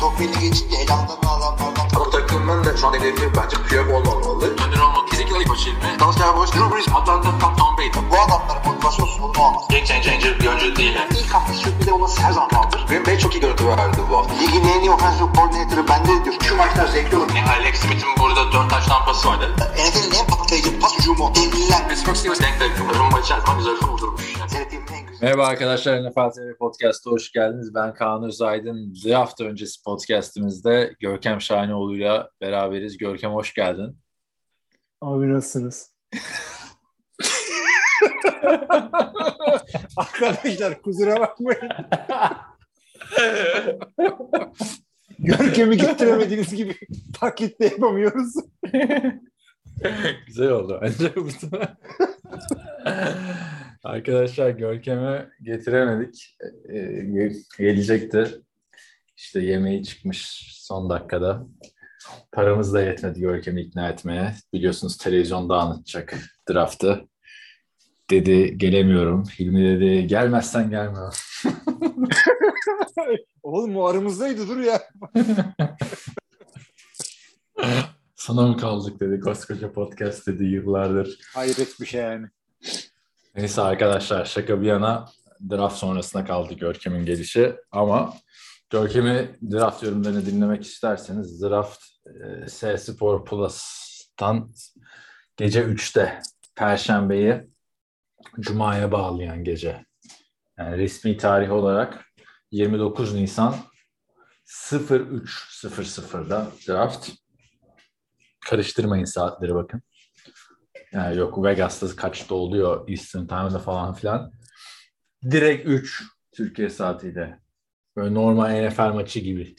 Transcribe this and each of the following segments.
Tokmen'i geçince elamdan adamlardan Bu takımın da şu an hedefi bence Piyok olmamalı. Ayıp açıldı. Dalsya Boş, Drew Brees, Atlanta, Tom, Tom Brady. bu adamların motivasyonsuz bunu olmaz. Game changer bir oyuncu değil. İlk hafta sürpriz olması her zaman vardır. Green Bay çok iyi görüntü verdi bu hafta. Ligin en iyi offensive coordinator'ı bende diyor. Şu maçlar zevkli olur. Alex Smith'in burada 4 taş tampası vardı. NFL'in en patlayıcı pas hücumu. Devliler. Pittsburgh Steelers denk takım. Rumba içerisinde güzel vurdurmuş. Seyrettiğimin en güzel. Merhaba arkadaşlar, NFL TV Podcast'a hoş geldiniz. Ben Kaan Özaydın. Bir hafta öncesi podcastimizde Görkem Şahinoğlu'yla beraberiz. Görkem hoş geldin. Abi nasılsınız? Arkadaşlar kusura bakmayın. Görkem'i getiremediğiniz gibi taklit de yapamıyoruz. Güzel oldu bence bu da. Arkadaşlar Görkem'i getiremedik. Ee, ge- gelecekti. İşte yemeği çıkmış son dakikada. Paramız da yetmedi Görkem'i ikna etmeye. Biliyorsunuz televizyonda anlatacak draftı. Dedi gelemiyorum. Hilmi dedi gelmezsen gelme. Oğlum o aramızdaydı dur ya. Sana mı kaldık dedi koskoca podcast dedi yıllardır. Hayret bir şey yani. Neyse arkadaşlar şaka bir yana draft sonrasına kaldı Görkem'in gelişi ama Görkem'i draft yorumlarını dinlemek isterseniz draft e, S Spor Plus'tan gece 3'te Perşembeyi Cuma'ya bağlayan gece. Yani resmi tarih olarak 29 Nisan 03.00'da draft. Karıştırmayın saatleri bakın. Yani yok Vegas'ta kaçta oluyor Eastern Time'da falan filan. Direkt 3 Türkiye saatiyle. Böyle normal NFL maçı gibi.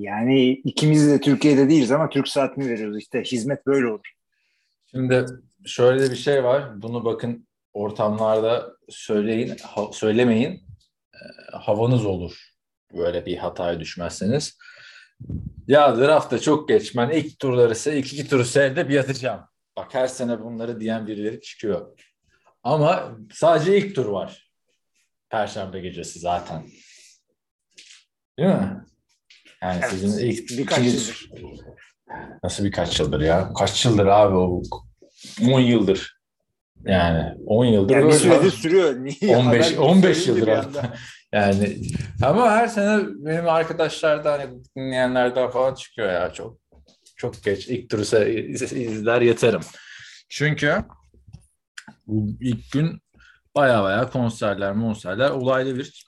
Yani ikimiz de Türkiye'de değiliz ama Türk saatini veriyoruz işte. Hizmet böyle olur. Şimdi şöyle bir şey var. Bunu bakın ortamlarda söyleyin, ha- söylemeyin. Ee, havanız olur. Böyle bir hataya düşmezseniz. Ya draftta çok geç. Ben ilk turları ise ilk iki turu seyredip yatacağım. Bak her sene bunları diyen birileri çıkıyor. Ama sadece ilk tur var. Perşembe gecesi zaten. Değil mi? Yani Evet. sizin ilk Birkaç ikinci- yıldır. Nasıl birkaç yıldır ya? Kaç yıldır abi o? 10 yıldır. Yani 10 yıldır. Yani böyle. süredir sürüyor. Niye? 15 Haber 15 söyleyince yıldır hatta. Yani ama her sene benim arkadaşlardan hani dinleyenlerden falan çıkıyor ya çok çok geç ilk turu izler yeterim. Çünkü bu ilk gün baya baya konserler, monserler olaylı bir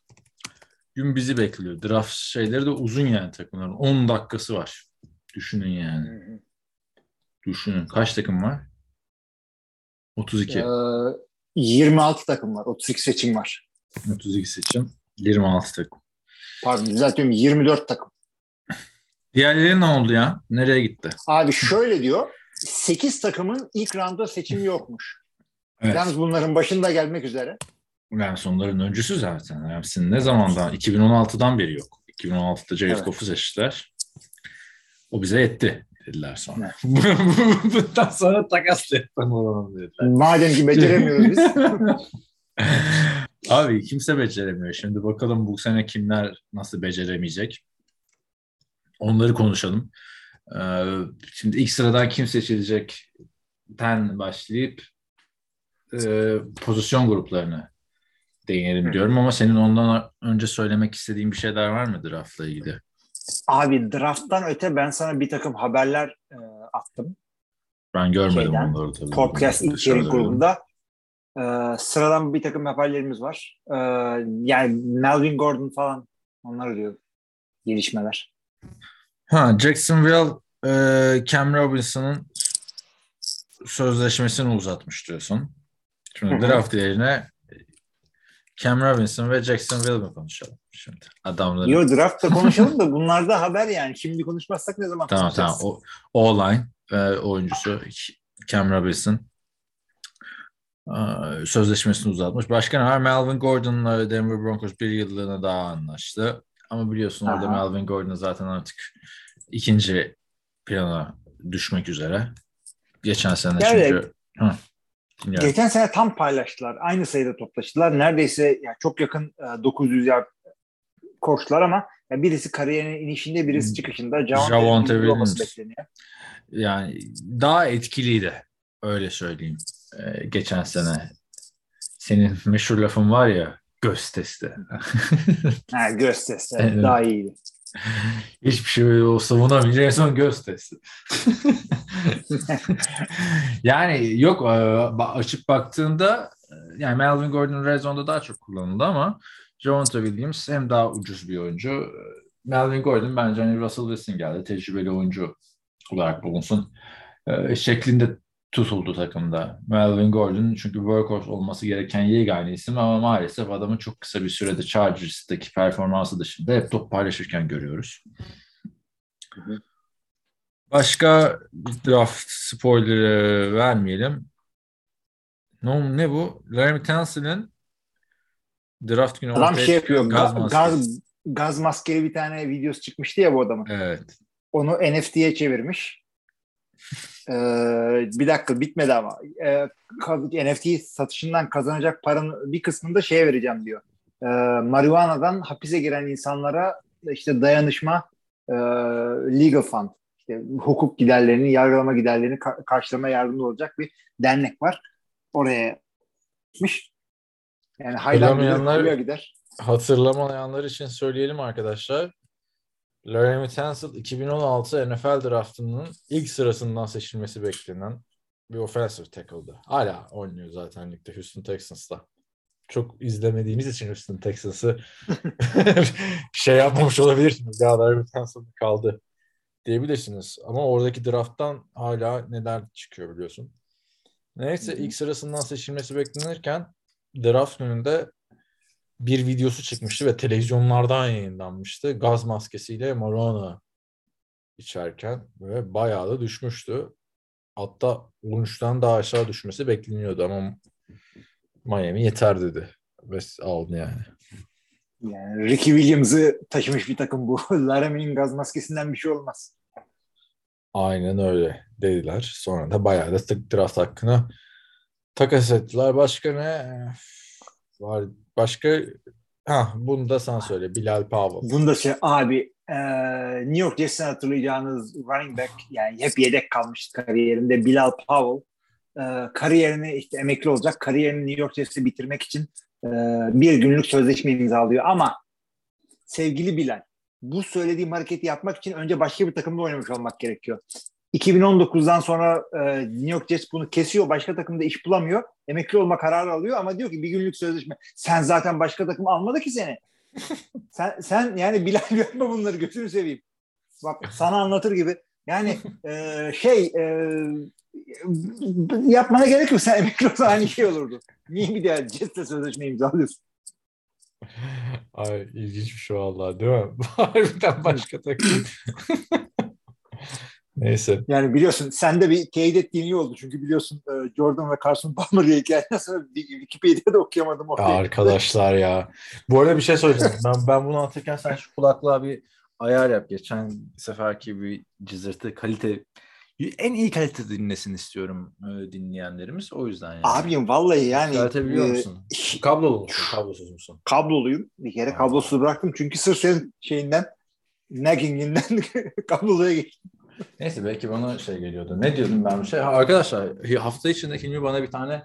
gün bizi bekliyor. Draft şeyleri de uzun yani takımların. 10 dakikası var. Düşünün yani. Düşünün. Kaç takım var? 32. Ee, 26 takım var. 32 seçim var. 32 seçim. 26 takım. Pardon düzeltiyorum 24 takım. Diğerleri ne oldu ya? Nereye gitti? Abi şöyle diyor. 8 takımın ilk rounda seçimi yokmuş. Evet. Yalnız bunların başında gelmek üzere. Yani sonların öncüsü zaten. Hepsinin ne zamandan? 2016'dan beri yok. 2016'da Jared Evet. Goff'u seçtiler. O bize yetti dediler sonra. Evet. Bundan sonra takas yapalım dediler. Madem ki beceremiyoruz biz. Abi kimse beceremiyor. Şimdi bakalım bu sene kimler nasıl beceremeyecek. Onları konuşalım. Ee, şimdi ilk sıradan kim seçilecek? ten başlayıp e, pozisyon gruplarını değinelim diyorum ama senin ondan önce söylemek istediğin bir şeyler var mı draftla ilgili? Abi drafttan öte ben sana bir takım haberler e, attım. Ben görmedim Şeyden, onları tabii. Podcast içerik gördüm. grubunda. E, sıradan bir takım haberlerimiz var. E, yani Melvin Gordon falan onlar diyor gelişmeler. Ha, Jacksonville e, Cam Robinson'ın sözleşmesini uzatmış diyorsun. Şimdi draft yerine Cam Robinson ve Jacksonville mi konuşalım şimdi? Adamların. Yo draftta konuşalım da bunlarda haber yani. Şimdi konuşmazsak ne zaman Tamam tamam. konuşacağız? O, O-line e, oyuncusu Cam Robinson e, sözleşmesini uzatmış. Başka ne var? Melvin Gordon'la Denver Broncos bir yıllığına daha anlaştı. Ama biliyorsun orada Aha. Melvin Gordon zaten artık ikinci plana düşmek üzere. Geçen sene Yani- çünkü. Hı. Dinliyorum. Geçen sene tam paylaştılar. Aynı sayıda toplaştılar. Neredeyse yani çok yakın e, 900 yard koştular ama ya birisi kariyerinin inişinde birisi çıkışında. Javonte Williams olması Williams. bekleniyor. Yani daha etkiliydi. Öyle söyleyeyim. Ee, geçen sene. Senin meşhur lafın var ya göz testi. Ha, göz testi. Evet. Daha iyiydi. Hiçbir şey o savunamayınca en son göz testi. yani yok e, açıp baktığında e, yani Melvin Gordon Red Zone'da daha çok kullanıldı ama Javonte Williams hem daha ucuz bir oyuncu. E, Melvin Gordon bence hani Russell Wilson geldi. Tecrübeli oyuncu olarak bulunsun. Şeklinde tutuldu takımda. Melvin Gordon çünkü workhorse olması gereken yegane isim ama maalesef adamı çok kısa bir sürede Chargers'daki performansı dışında hep top paylaşırken görüyoruz. Başka draft spoilerı vermeyelim. Ne, ne bu? Larry Tansil'in draft günü Adam şey yapıyor. gaz maskesi. gaz, gaz maskeli bir tane videosu çıkmıştı ya bu adamın. Evet. Onu NFT'ye çevirmiş. Ee, bir dakika bitmedi ama. Ee, ka- NFT satışından kazanacak paranın bir kısmını da şeye vereceğim diyor. Ee, marihuanadan hapise giren insanlara işte dayanışma e, legal fund işte hukuk giderlerini, yargılama giderlerini ka- karşılamaya yardımcı olacak bir dernek var. Oraya gitmiş. Yani hayran gider. Hatırlamayanlar için söyleyelim arkadaşlar. Larry Tansil 2016 NFL draftının ilk sırasından seçilmesi beklenen bir offensive tackle'dı. Hala oynuyor zaten ligde Houston Texans'ta. Çok izlemediğiniz için Houston Texans'ı şey yapmamış olabilirsiniz. Ya Larry Tansil kaldı diyebilirsiniz. Ama oradaki drafttan hala neler çıkıyor biliyorsun. Neyse ilk sırasından seçilmesi beklenirken draft gününde bir videosu çıkmıştı ve televizyonlardan yayınlanmıştı. Gaz maskesiyle marijuana içerken ve bayağı da düşmüştü. Hatta 13'ten daha aşağı düşmesi bekleniyordu ama Miami yeter dedi. Ve aldı yani. Yani Ricky Williams'ı taşımış bir takım bu. Laramie'nin gaz maskesinden bir şey olmaz. Aynen öyle dediler. Sonra da bayağı da draft hakkını takas ettiler. Başka ne var? Başka ha bunu da sen söyle. Bilal Powell. Bunda şey abi e, New York Jets'ten hatırlayacağınız running back yani hep yedek kalmış kariyerinde Bilal Powell e, kariyerini işte emekli olacak kariyerini New York Jets'te bitirmek için e, bir günlük sözleşme imzalıyor ama sevgili Bilal bu söylediğim hareketi yapmak için önce başka bir takımda oynamış olmak gerekiyor. 2019'dan sonra e, New York Jets bunu kesiyor. Başka takımda iş bulamıyor. Emekli olma kararı alıyor ama diyor ki bir günlük sözleşme. Sen zaten başka takım almadı ki seni. sen, sen yani Bilal yapma bunları gözünü seveyim. Bak sana anlatır gibi. Yani e, şey e, yapmana gerek yok. Sen emekli olsan aynı şey olurdu. Niye bir daha Jets'le sözleşme imzalıyorsun? Ay ilginç bir şey vallahi değil mi? Harbiden başka takım. Neyse. Yani biliyorsun sen de bir teyit ettiğin iyi oldu. Çünkü biliyorsun e, Jordan ve Carson Palmer'ı hikayeden sonra Wikipedia'da okuyamadım. Ya arkadaşlar ya. Bu arada bir şey söyleyeceğim. Ben, ben bunu anlatırken sen şu kulaklığa bir ayar yap. Geçen seferki bir cızırtı kalite en iyi kalite dinlesin istiyorum e, dinleyenlerimiz. O yüzden yani. Abim vallahi yani Düzeltebiliyor e, musun? Kablolu musun? Kablosuz musun? kabloluyum. Bir kere kablosuz bıraktım. Çünkü sırf senin şeyinden nagginginden kabloluya geçtim. Neyse belki bana şey geliyordu. Ne diyordum ben bir şey? Ha, arkadaşlar hafta içinde Hilmi bana bir tane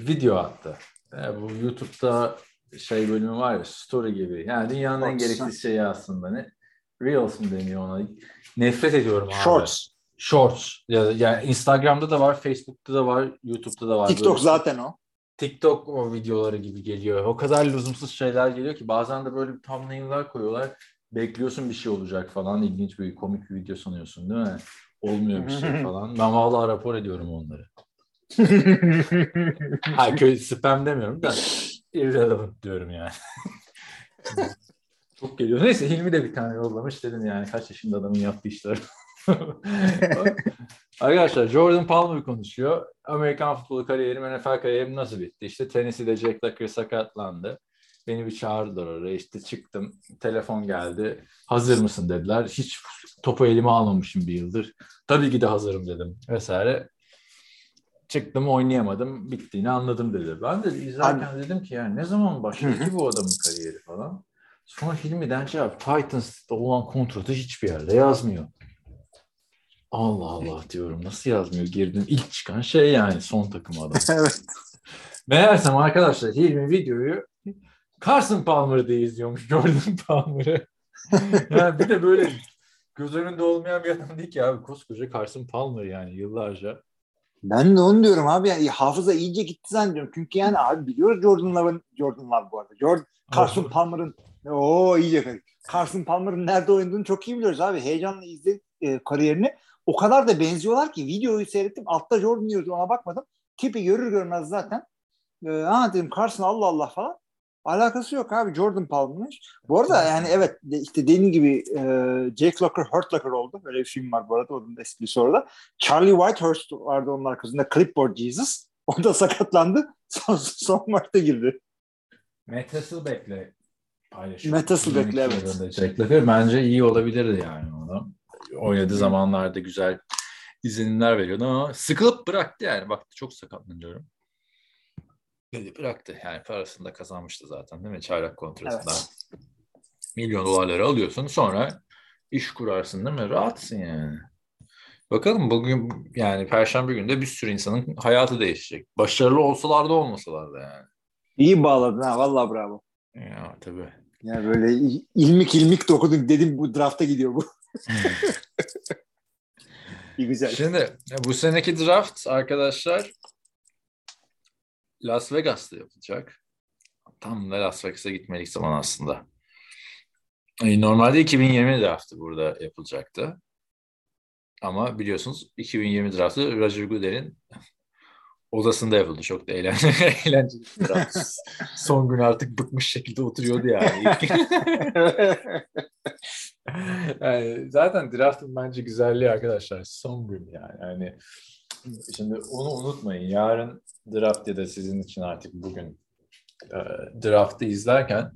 video attı. E, bu YouTube'da şey bölümü var ya story gibi. Yani dünyanın en gereksiz şeyi aslında ne? Reels mi deniyor ona? Nefret ediyorum abi. Shorts. Shorts. Ya, yani Instagram'da da var, Facebook'ta da var, YouTube'da da var. TikTok Böyle zaten o. TikTok o videoları gibi geliyor. O kadar lüzumsuz şeyler geliyor ki bazen de böyle bir thumbnail'lar koyuyorlar. Bekliyorsun bir şey olacak falan. İlginç bir komik bir video sanıyorsun değil mi? Olmuyor bir şey falan. Ben vallahi rapor ediyorum onları. Hayır köy spam demiyorum da irrelevant diyorum yani. Çok geliyor. Neyse Hilmi de bir tane yollamış dedim yani kaç yaşında adamın yaptığı işler. Arkadaşlar Jordan Palmer konuşuyor. Amerikan futbolu kariyerim, NFL kariyerim nasıl bitti? İşte Tennessee'de Jack Tucker sakatlandı. Beni bir çağırdılar oraya. İşte çıktım. Telefon geldi. Hazır mısın dediler. Hiç topu elime almamışım bir yıldır. Tabii ki de hazırım dedim vesaire. Çıktım oynayamadım. Bittiğini anladım dedi. Ben de izlerken dedim ki yani ne zaman başladı ki bu adamın kariyeri falan. Sonra Hilmi'den cevap Titans'ta olan kontratı hiçbir yerde yazmıyor. Allah Allah diyorum nasıl yazmıyor? Girdim ilk çıkan şey yani son takım adam. evet. Meğersem arkadaşlar Hilmi videoyu Carson Palmer diye izliyormuş Jordan Palmer'ı. yani bir de böyle göz önünde olmayan bir adam değil ki abi. Koskoca Carson Palmer yani yıllarca. Ben de onu diyorum abi. Yani hafıza iyice gitti zannediyorum. Çünkü yani abi biliyoruz Jordan Love'ın Jordan Love bu arada. Jordan, Carson Palmer'ın o iyice Carson Palmer'ın nerede oynadığını çok iyi biliyoruz abi. Heyecanla izledik e, kariyerini. O kadar da benziyorlar ki videoyu seyrettim. Altta Jordan diyordu ona bakmadım. Tipi görür görmez zaten. E, ha dedim Carson Allah Allah falan. Alakası yok abi Jordan Palmer'mış. Bu arada yani evet işte dediğim gibi e, Jake Locker Hurt Locker oldu. Böyle bir film var bu arada. Onun esprisi orada. Charlie Whitehurst vardı onun arkasında. Clipboard Jesus. O da sakatlandı. Son, son maçta girdi. Matt Hasselbeck'le paylaşıyor. Matt Hasselbeck'le evet. Jack Locker bence iyi olabilirdi yani ona. Oynadığı zamanlarda güzel izlenimler veriyordu ama sıkılıp bıraktı yani. Baktı çok sakatlanıyorum. Bıraktı. Yani parasını da kazanmıştı zaten değil mi? Çaylak kontratından. Evet. Milyon dolarları alıyorsun sonra iş kurarsın değil mi? Rahatsın yani. Bakalım bugün yani perşembe günde bir sürü insanın hayatı değişecek. Başarılı olsalar da olmasalar da yani. İyi bağladın ha vallahi bravo. Ya tabii. Yani böyle ilmik ilmik dokudun dedim bu drafta gidiyor bu. İyi güzel. Şimdi bu seneki draft arkadaşlar Las Vegas'ta yapılacak. Tam da Las Vegas'a gitmelik zaman aslında. Normalde 2020 draftı burada yapılacaktı. Ama biliyorsunuz 2020 draftı Roger Goodell'in odasında yapıldı. Çok da eğlenceli, eğlenceli bir draft. Son gün artık bıkmış şekilde oturuyordu yani. yani zaten draftın bence güzelliği arkadaşlar son gün yani. yani şimdi onu unutmayın. Yarın draft ya da sizin için artık bugün e, draftı izlerken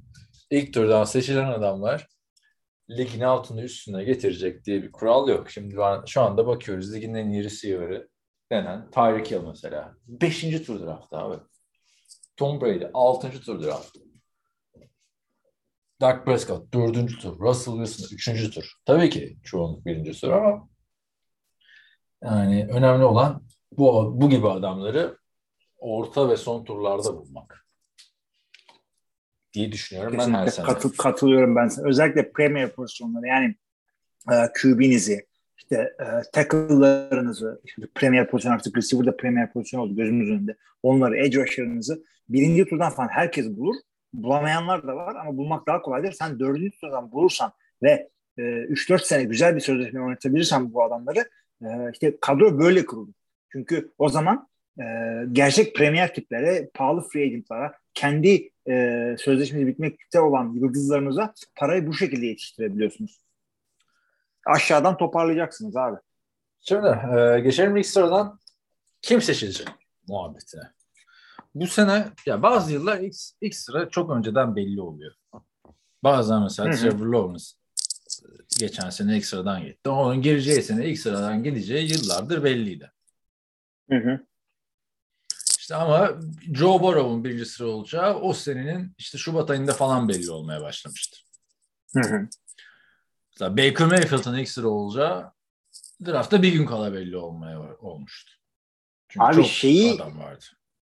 ilk turdan seçilen adamlar ligin altını üstüne getirecek diye bir kural yok. Şimdi ben, şu anda bakıyoruz ligin en iyi receiver'ı denen Tyreek Hill mesela. Beşinci tur draft abi. Tom Brady altıncı tur draft. Dak Prescott dördüncü tur. Russell Wilson üçüncü tur. Tabii ki çoğunluk birinci tur ama yani önemli olan bu, bu gibi adamları orta ve son turlarda bulmak diye düşünüyorum Kesinlikle ben her sene. Katıl, katılıyorum ben sana. Özellikle premier pozisyonları yani e, QB'nizi, işte e, tackle'larınızı, işte premier pozisyon artık receiver'da premier pozisyon oldu gözümüz önünde. Onları, edge rusher'ınızı birinci turdan falan herkes bulur. Bulamayanlar da var ama bulmak daha kolaydır. Sen dördüncü turdan bulursan ve e, 3-4 sene güzel bir sözleşme oynatabilirsen bu adamları e, işte kadro böyle kurulur. Çünkü o zaman e, gerçek premier tiplere, pahalı free agentlara, kendi e, sözleşmesi bitmekte olan yıldızlarınıza parayı bu şekilde yetiştirebiliyorsunuz. Aşağıdan toparlayacaksınız abi. Şimdi e, geçelim ilk sıradan kim seçilecek muhabbetine. Bu sene ya bazı yıllar ilk, ilk sıra çok önceden belli oluyor. Bazen mesela Trevor Lawrence geçen sene ilk sıradan gitti. Onun gireceği sene ilk sıradan gideceği yıllardır belliydi. Hı hı. İşte ama Joe Burrow'un birinci sıra olacağı o senenin işte Şubat ayında falan belli olmaya başlamıştı. Hı hı. Mesela Baker Mayfield'ın ilk sıra olacağı draftta bir gün kala belli olmaya olmuştu. Çünkü Abi çok şeyi adam vardı.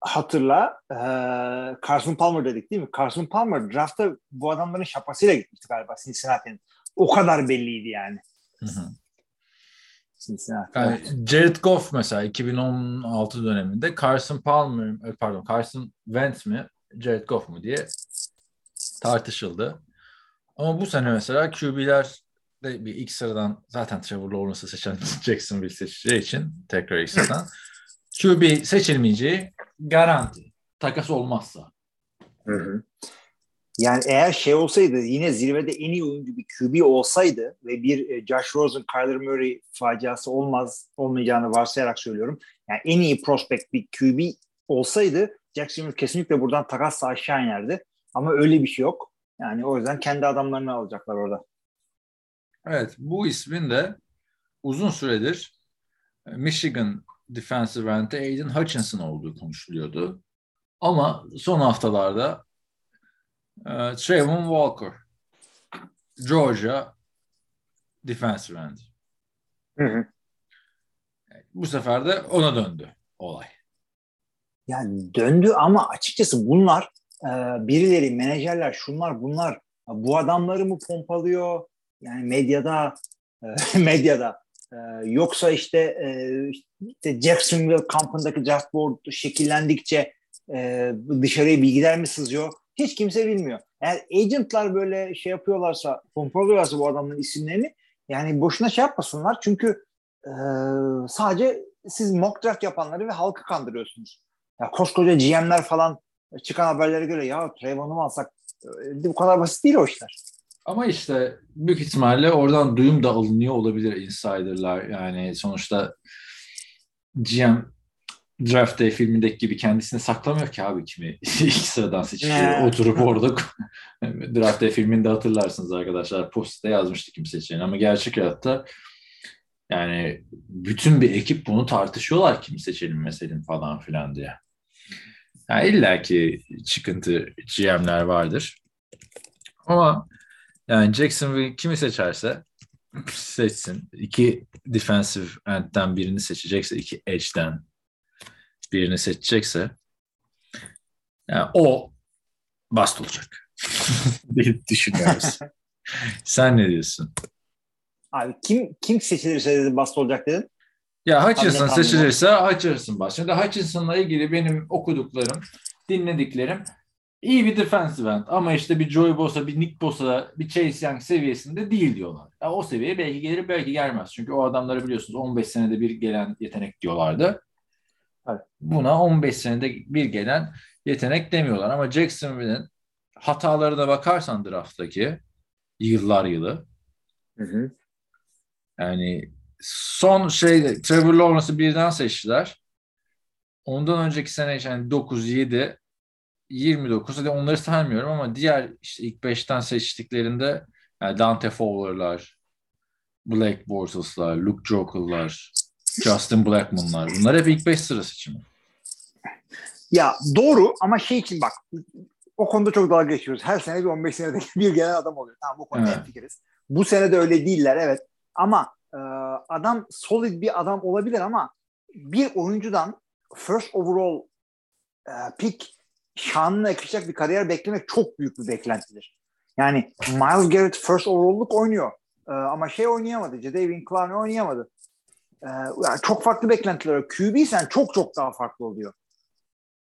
hatırla e, Carson Palmer dedik değil mi? Carson Palmer draftta bu adamların şapasıyla gitmişti galiba Cincinnati'nin. O kadar belliydi yani. Hı hı. Cincinnati. Yani Jared Goff mesela 2016 döneminde Carson Palmer e, pardon Carson Wentz mi Jared Goff mu diye tartışıldı. Ama bu sene mesela QB'ler de bir ilk sıradan zaten Trevor Lawrence'ı seçen Jacksonville seçeceği için tekrar ilk sıradan QB seçilmeyeceği garanti. Takas olmazsa. Hı hı. Yani eğer şey olsaydı yine zirvede en iyi oyuncu bir QB olsaydı ve bir e, Josh Rosen, Kyler Murray faciası olmaz olmayacağını varsayarak söylüyorum. Yani en iyi prospect bir QB olsaydı Jacksonville kesinlikle buradan takasla aşağı inerdi. Ama öyle bir şey yok. Yani o yüzden kendi adamlarını alacaklar orada. Evet, bu ismin de uzun süredir Michigan defensive end'de Aiden Hutchinson olduğu konuşuluyordu. Ama son haftalarda e, Trayvon Walker, Georgia defensive end. Hı hı. Bu sefer de ona döndü olay. Yani döndü ama açıkçası bunlar e, birileri, menajerler, şunlar bunlar bu adamları mı pompalıyor? Yani medyada e, medyada e, yoksa işte, e, işte Jacksonville kampındaki draft board şekillendikçe e, dışarıya bilgiler mi sızıyor? Hiç kimse bilmiyor. Eğer agentlar böyle şey yapıyorlarsa, pompalıyorlarsa bu adamların isimlerini yani boşuna şey yapmasınlar. Çünkü e, sadece siz mock draft yapanları ve halkı kandırıyorsunuz. Ya koskoca GM'ler falan çıkan haberlere göre ya Trayvon'u mu alsak e, bu kadar basit değil o işler. Ama işte büyük ihtimalle oradan duyum da alınıyor olabilir insiderlar. Yani sonuçta GM Draft Day filmindeki gibi kendisini saklamıyor ki abi kimi ilk sıradan seçiyor. Oturup orada Draft Day filminde hatırlarsınız arkadaşlar post'ta yazmıştı kim seçeceğini ama gerçek hayatta yani bütün bir ekip bunu tartışıyorlar kim seçelim meselin falan filan diye. Yani illa ki çıkıntı GM'ler vardır. Ama yani Jacksonville kimi seçerse seçsin. İki defensive end'den birini seçecekse, iki edge'den birini seçecekse yani o bast olacak diye düşünüyoruz. Sen ne diyorsun? Abi kim kim seçilirse dedi bast olacak dedin. Ya Hutchinson seçilirse Hutchinson bast. Şimdi Hutchinson'la ilgili benim okuduklarım, dinlediklerim iyi bir defensive end ama işte bir Joey Bosa, bir Nick Bosa, bir Chase Young seviyesinde değil diyorlar. Ya o seviyeye belki gelir belki gelmez. Çünkü o adamları biliyorsunuz 15 senede bir gelen yetenek diyorlardı. Evet. Buna 15 senede bir gelen yetenek demiyorlar. Ama Jacksonville'in hatalarına bakarsan drafttaki yıllar yılı hı hı. yani son şey Trevor Lawrence'ı birden seçtiler. Ondan önceki sene yani 9, 7, 29 hadi onları saymıyorum ama diğer işte ilk 5'ten seçtiklerinde yani Dante Fowler'lar, Blake Bortles'lar, Luke Jokel'lar, Justin Blackmon'lar bunlar hep ilk 5 sırası için. Ya doğru ama şey için bak o konuda çok dalga geçiyoruz. Her sene bir 15 senede bir gelen adam oluyor. Tamam bu konuda evet. fikiriz. Bu sene de öyle değiller evet. Ama e, adam solid bir adam olabilir ama bir oyuncudan first overall e, pick şanına yakışacak bir kariyer beklemek çok büyük bir beklentidir. Yani Miles Garrett first overall'luk oynuyor. E, ama şey oynayamadı. Jadavion Clowney oynayamadı. E, yani çok farklı beklentiler. QB sen çok çok daha farklı oluyor.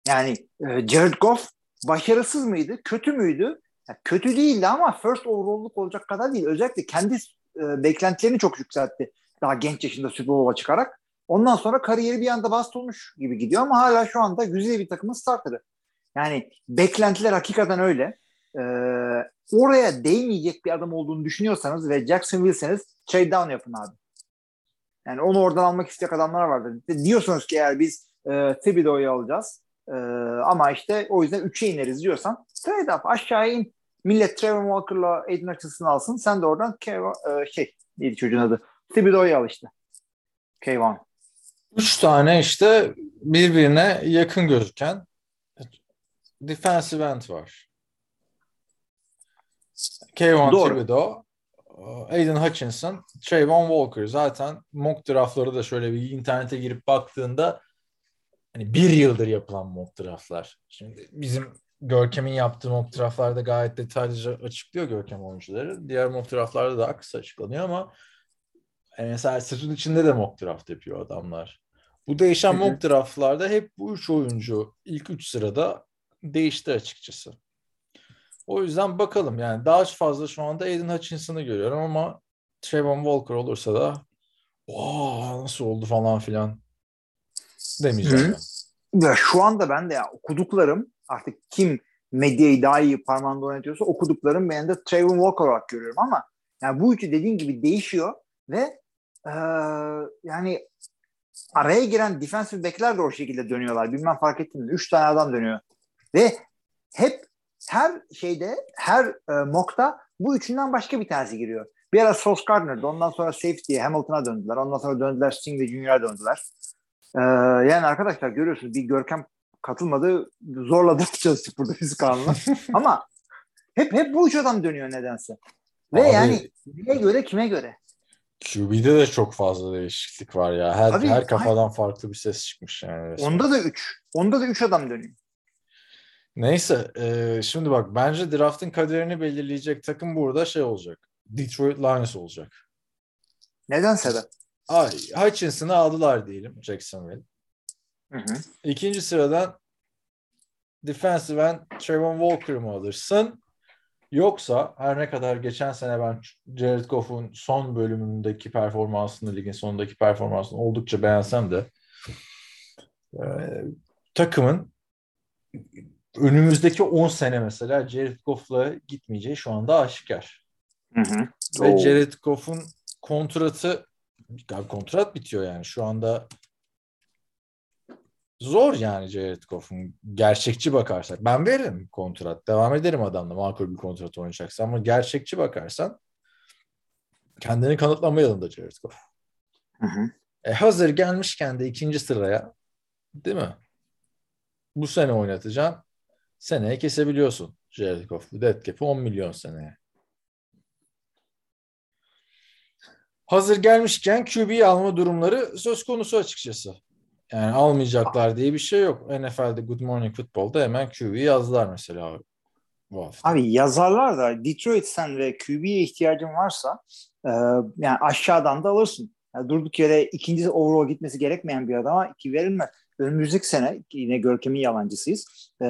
Yani e, Jared Goff başarısız mıydı? Kötü müydü? Yani kötü değildi ama first overall'luk olacak kadar değil. Özellikle kendi e, beklentilerini çok yükseltti. Daha genç yaşında Super Bowl'a çıkarak. Ondan sonra kariyeri bir anda bastırmış gibi gidiyor ama hala şu anda güzel bir takımın starterı. Yani beklentiler hakikaten öyle. Ee, oraya değmeyecek bir adam olduğunu düşünüyorsanız ve Jacksonville'seniz trade down yapın abi. Yani onu oradan almak isteyecek adamlar vardır. Diyorsunuz ki eğer biz e, Thibodeau'yu alacağız e, ama işte o yüzden 3'e ineriz diyorsan trade up aşağıya in. Millet Trevor Walker'la Aiden Hutchinson'ı alsın. Sen de oradan Kev- e, şey neydi çocuğun adı? Thibodeau'yu al işte. K1. Üç tane işte birbirine yakın gözüken defensive end var. Kayvon Thibodeau, Aiden Hutchinson, Trayvon Walker. Zaten mock draftları da şöyle bir internete girip baktığında hani bir yıldır yapılan mock draftlar. Şimdi bizim Görkem'in yaptığı mock draftlarda gayet detaylıca açıklıyor Görkem oyuncuları. Diğer mock draftlarda daha kısa açıklanıyor ama yani mesela sırtın içinde de mock draft yapıyor adamlar. Bu değişen mock draftlarda hep bu üç oyuncu ilk üç sırada değişti açıkçası. O yüzden bakalım yani daha fazla şu anda Aiden Hutchinson'ı görüyorum ama Trayvon Walker olursa da Aa, nasıl oldu falan filan demeyeceğim. Ya şu anda ben de ya okuduklarım artık kim medyayı daha iyi parmağında oynatıyorsa okuduklarım ben de Trayvon Walker olarak görüyorum ama yani bu üçü dediğin gibi değişiyor ve ee, yani araya giren defensive backler de o şekilde dönüyorlar. Bilmem fark ettin mi? Üç tane adam dönüyor. Ve hep her şeyde, her e, mock'ta bu üçünden başka bir tanesi giriyor. Bir ara Sauce Gardner'dı. Ondan sonra safety'ye Hamilton'a döndüler. Ondan sonra döndüler Sting Junior'a döndüler. Ee, yani arkadaşlar görüyorsunuz bir Görkem katılmadı. Zorla da çalıştık burada fizik kanunla. Ama hep hep bu üç adam dönüyor nedense. Ve Abi- yani neye göre kime göre? QB'de de çok fazla değişiklik var ya. Her, Abi, her kafadan farklı bir ses çıkmış yani. resmen. Onda da üç. Onda da üç adam dönüyor. Neyse e, şimdi bak bence draftın kaderini belirleyecek takım burada şey olacak. Detroit Lions olacak. Neden sebep? Ay, Hutchinson'ı aldılar diyelim Jacksonville. Hı hı. İkinci sıradan defensive end Trevon Walker'ı mı alırsın? Yoksa her ne kadar geçen sene ben Jared Goff'un son bölümündeki performansını, ligin sonundaki performansını oldukça beğensem de e, takımın önümüzdeki 10 sene mesela Jared Goff'la gitmeyeceği şu anda aşikar. Hı hı. Ve Oo. Jared Goff'un kontratı kontrat bitiyor yani şu anda zor yani Jared Goff'un gerçekçi bakarsak. Ben veririm kontrat. Devam ederim adamla makul bir kontrat oynayacaksa ama gerçekçi bakarsan kendini kanıtlama yılında Jared Goff. Hı hı. E hazır gelmişken de ikinci sıraya değil mi? Bu sene oynatacaksın. Seneye kesebiliyorsun Jared Goff'u. Dead cap'i 10 milyon seneye. Hazır gelmişken QB'yi alma durumları söz konusu açıkçası. Yani almayacaklar diye bir şey yok. NFL'de Good Morning Football'da hemen QB'yi yazdılar mesela bu hafta. Abi yazarlar da Detroit sen ve QB'ye ihtiyacın varsa e, yani aşağıdan da alırsın. Yani durduk yere ikinci overall gitmesi gerekmeyen bir adama iki verilmez. Önümüzdeki sene yine Görkem'in yalancısıyız. E,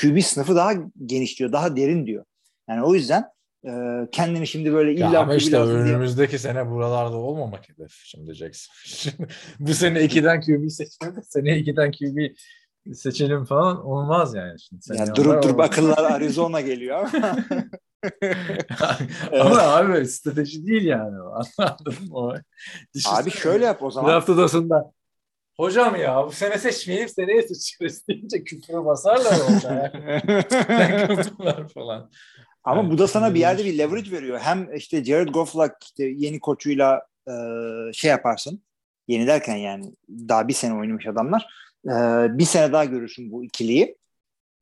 QB sınıfı daha geniş diyor, daha derin diyor. Yani o yüzden e, kendini şimdi böyle Ya illa ama işte lazım diye- önümüzdeki sene buralarda olmamak hedef şimdi Jackson. Bu sene 2'den QB de sene 2'den QB seçelim falan olmaz yani. Şimdi Ya seneye durup durup akıllar Arizona geliyor ama ama abi strateji değil yani. mı? O- Düşünsene. abi şöyle yap o zaman. Draft odasında hocam ya bu sene seçmeyelim seneye seçeriz deyince küfür basarlar orada. Takımlar falan. Ama Evet, bu da sana bir yerde bir leverage veriyor. Hem işte Jared Goff'la işte yeni koçuyla e, şey yaparsın. Yeni derken yani daha bir sene oynamış adamlar. E, bir sene daha görürsün bu ikiliyi.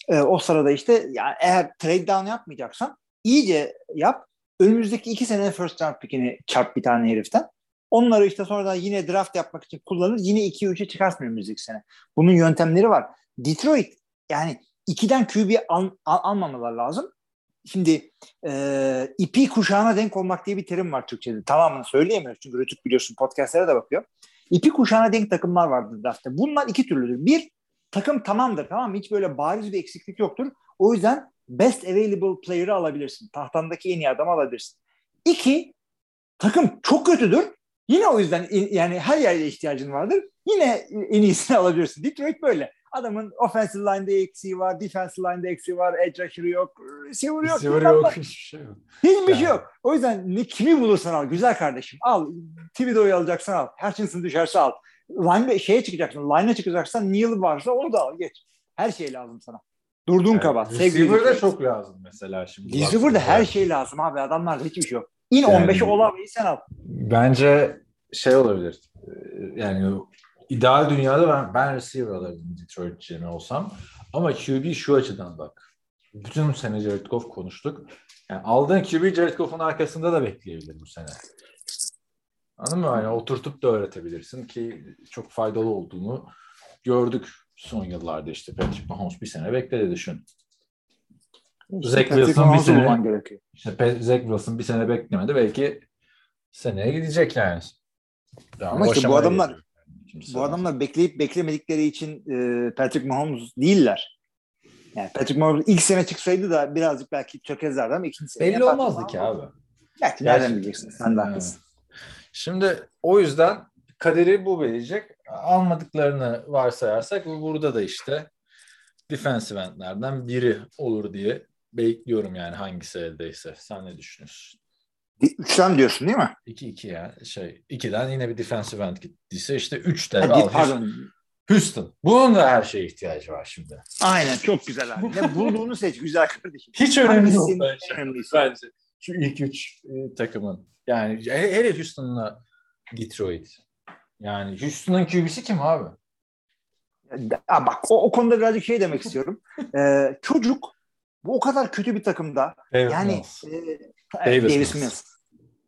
E, o sırada işte yani eğer trade down yapmayacaksan iyice yap. Önümüzdeki iki sene first round pickini çarp bir tane heriften. Onları işte sonradan yine draft yapmak için kullanır. Yine 2-3'e çıkarsın önümüzdeki sene. Bunun yöntemleri var. Detroit yani ikiden QB al, al- almamalar lazım. Şimdi e, ipi kuşağına denk olmak diye bir terim var Türkçe'de. Tamamını söyleyemiyoruz çünkü Rütük biliyorsun podcastlere de bakıyor. İpi kuşağına denk takımlar vardır draftta. Bunlar iki türlüdür. Bir, takım tamamdır tamam mı? Hiç böyle bariz bir eksiklik yoktur. O yüzden best available player'ı alabilirsin. Tahtandaki en iyi adamı alabilirsin. İki, takım çok kötüdür. Yine o yüzden yani her yerde ihtiyacın vardır. Yine en iyisini alabilirsin. Detroit böyle. Adamın offensive line'da eksiği var, defensive line'da eksiği var, edge rusher'ı yok, receiver yok. Receiver yok. hiçbir şey yok. Hiçbir şey yok. O yüzden ne kimi bulursan al. Güzel kardeşim. Al. Thibodeau'yu alacaksan al. Hutchinson düşerse al. Line, şeye çıkacaksın. Line'a çıkacaksan Neil varsa onu da al. Geç. Her şey lazım sana. Durduğun Yani kaba. Receiver de çok lazım mesela şimdi. Receiver'da her Baktığında. şey lazım abi. Adamlarda hiçbir şey yok. İn Yani- 15'e olamayı sen al. Bence şey olabilir. Ee, Yani ideal dünyada ben, ben receiver alırdım Detroit GM olsam. Ama QB şu açıdan bak. Bütün sene Jared Goff konuştuk. Yani aldığın QB Jared Goff'un arkasında da bekleyebilir bu sene. Anladın mı? Yani oturtup da öğretebilirsin ki çok faydalı olduğunu gördük son yıllarda işte. Patrick Mahomes bir sene bekledi düşün. Zach Wilson bir sene- gerekiyor. İşte Zach Wilson bir sene beklemedi. Belki seneye gidecek yani. Yani Ama işte bu adamlar- Bu adamlar bekleyip beklemedikleri için e, Patrick Mahomes değiller. Yani Patrick Mahomes ilk sene çıksaydı da birazcık belki çökezlerdi ama ikinci sene belli yapardı. olmazdı ki abi. Belki nereden bileceksin? Sen de haklısın. Şimdi o yüzden kaderi bu verecek. Almadıklarını varsayarsak bu burada da işte defensive endlerden biri olur diye bekliyorum yani hangisi eldeyse. Sen ne düşünüyorsun? Üçten diyorsun değil mi? 2-2 ya şey 2'den yine bir defensive end gittiyse işte 3 de Ha, al. pardon. Houston. Bunun da her şeye ihtiyacı var şimdi. Aynen çok güzel abi. Ne bulduğunu seç güzel kardeşim. Hiç önemli yok bence. önemlisi? Bence şu ilk üç e, takımın. Yani he- hele Houston'la Detroit. Yani Houston'ın QB'si kim abi? Ha, bak o, o konuda birazcık şey demek istiyorum. Ee, çocuk bu o kadar kötü bir takımda yani e, Davis Davis, Mills. Mills.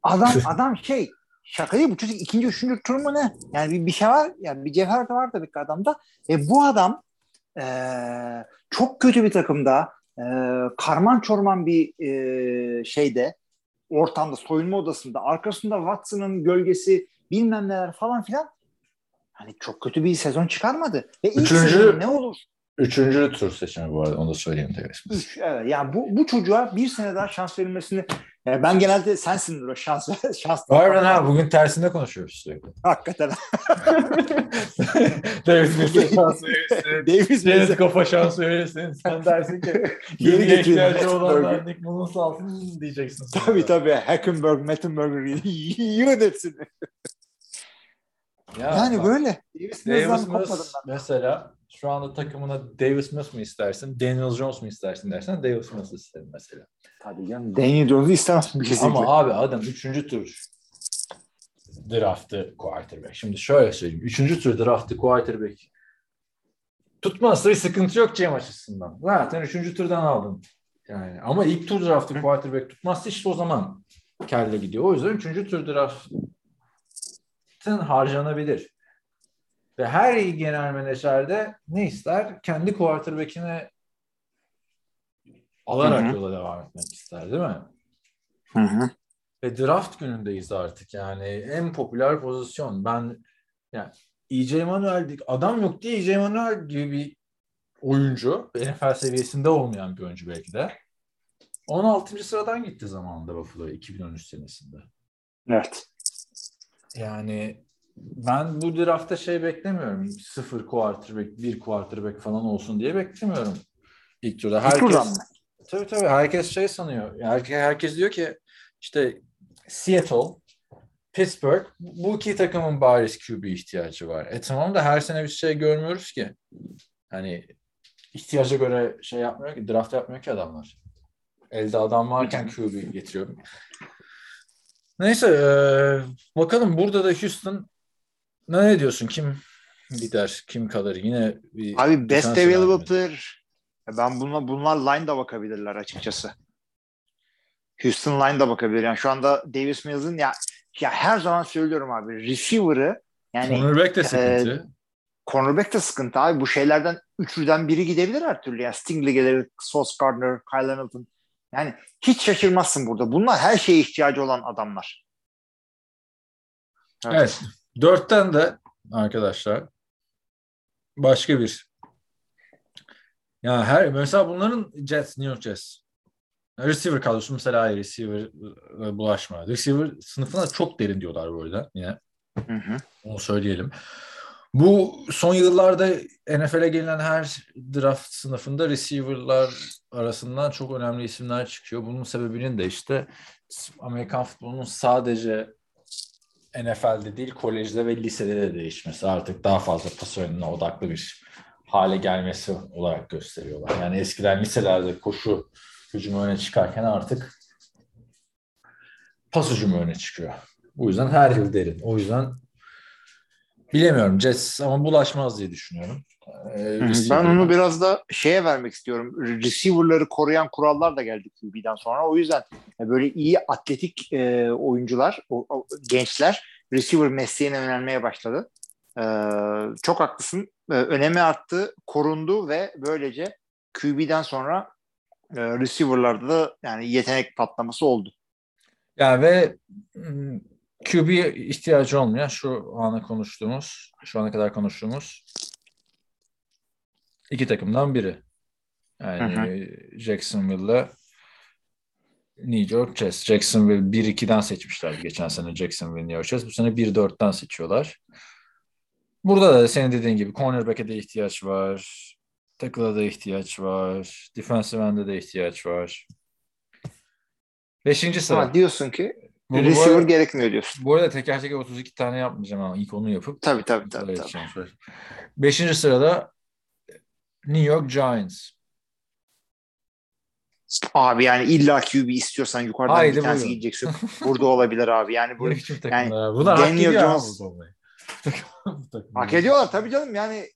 Adam adam şey şaka değil bu çocuk ikinci üçüncü tur mu ne? Yani bir, bir şey var yani bir cevher de var tabii ki adamda. E, bu adam e, çok kötü bir takımda e, karman çorman bir e, şeyde ortamda soyunma odasında arkasında Watson'ın gölgesi bilmem neler falan filan hani çok kötü bir sezon çıkarmadı. Ve ilk Üçüncü- sezon ne olur? Üçüncü tur seçimi bu arada onu da söyleyeyim Mills. Üç, evet. Yani bu, bu çocuğa bir sene daha şans verilmesini yani ben genelde sensindir o şans şans. Harbiden ha bugün tersinde konuşuyoruz sürekli. Hakikaten. Davis Mills'e şans verirsin. Davis Mills'e Goff'a şans verirsin. Sen dersin ki Yeni ihtiyacı olanlar. Nick Mullins alsın diyeceksin. sonra. tabii tabii Hackenberg, Mettenberger yiyor hepsini. Ya, Yani bak, böyle. Davis Davis mesela şu anda takımına Davis Mills mi istersin, Daniel Jones mu istersin dersen Davis Mills isterim mesela. Tabii canım. Daniel Jones'u istemez mi kesinlikle? Ama abi adam 3. tur draftı quarterback. Şimdi şöyle söyleyeyim. 3. tur draftı quarterback tutmazsa bir sıkıntı yok Cem açısından. Zaten 3. turdan aldın. Yani ama ilk tur draftı quarterback tutmazsa işte o zaman kelle gidiyor. O yüzden 3. tur draftın harcanabilir. Ve her iyi genel menajerde ne ister? Kendi quarterback'ine alarak yola devam etmek ister değil mi? Hı hı. Ve draft günündeyiz artık yani en popüler pozisyon. Ben yani EJ Manuel adam yok diye EJ Manuel gibi bir oyuncu NFL seviyesinde olmayan bir oyuncu belki de 16. sıradan gitti zamanında Buffalo 2013 senesinde. Evet. Yani ben bu draftta şey beklemiyorum. Sıfır quarterback, bir quarterback falan olsun diye beklemiyorum. İlk turda. Herkes, tabii tabii herkes şey sanıyor. Herkes, herkes diyor ki işte Seattle, Pittsburgh bu iki takımın bariz QB ihtiyacı var. E tamam da her sene bir şey görmüyoruz ki. Hani ihtiyaca göre şey yapmıyor ki, draft yapmıyor ki adamlar. Elde adam varken QB getiriyor. Neyse eee, bakalım burada da Houston ne, ne diyorsun? Kim gider? Kim kalır? Yine bir Abi best available player. Ben bunlar, bunlar line da bakabilirler açıkçası. Houston line da bakabilir. Yani şu anda Davis Mills'ın ya, ya her zaman söylüyorum abi receiver'ı yani Cornerback de sıkıntı. cornerback de sıkıntı abi. Bu şeylerden üçlüden biri gidebilir her türlü. Yani Stingley gelir, Sauce Gardner, Kyle Hamilton. Yani hiç şaşırmazsın burada. Bunlar her şeye ihtiyacı olan adamlar. Evet. Dörtten de arkadaşlar başka bir ya her mesela bunların Jets, New York Jets receiver kadrosu mesela hayır, receiver e, bulaşma. Receiver sınıfına çok derin diyorlar bu arada yine. Hı hı. Onu söyleyelim. Bu son yıllarda NFL'e gelen her draft sınıfında receiver'lar arasından çok önemli isimler çıkıyor. Bunun sebebinin de işte Amerikan futbolunun sadece NFL'de değil kolejde ve lisede de değişmesi. Artık daha fazla pas oyununa odaklı bir hale gelmesi olarak gösteriyorlar. Yani eskiden liselerde koşu hücumu öne çıkarken artık pas hücumu öne çıkıyor. Bu yüzden her yıl derin. O yüzden bilemiyorum Jets ama bulaşmaz diye düşünüyorum. Ee, receiver- Ben onu biraz da şeye vermek istiyorum. Receiver'ları koruyan kurallar da geldi QB'den sonra. O yüzden böyle iyi atletik e, oyuncular, o, o- gençler receiver mesleğine yönelmeye başladı. E, çok haklısın. E, önemi arttı, korundu ve böylece QB'den sonra e, receiver'larda da yani yetenek patlaması oldu. Yani ve QB ihtiyacı olmayan şu ana konuştuğumuz, şu ana kadar konuştuğumuz iki takımdan biri. Yani Jacksonville'la New York Jets. Jacksonville 1-2'den seçmişler geçen sene Jacksonville New York Jets. Bu sene 1-4'ten seçiyorlar. Burada da senin dediğin gibi cornerback'e de ihtiyaç var. Tackle'a da ihtiyaç var. Defensive end'e de ihtiyaç var. Beşinci sıra. Ama diyorsun ki bu receiver arada- gerekmiyor diyorsun. Bu arada teker teker 32 tane yapmayacağım ama ilk onu yapıp Tabii tabii tabii. Tabii. Beşinci sırada New York Giants. Abi yani illa QB istiyorsan yukarıdan Haydi bir tanesi buyurun. gideceksin. Burada olabilir abi. Yani Bu yani abi? Bunlar hak ediyor Jones- hak ediyorlar tabii canım yani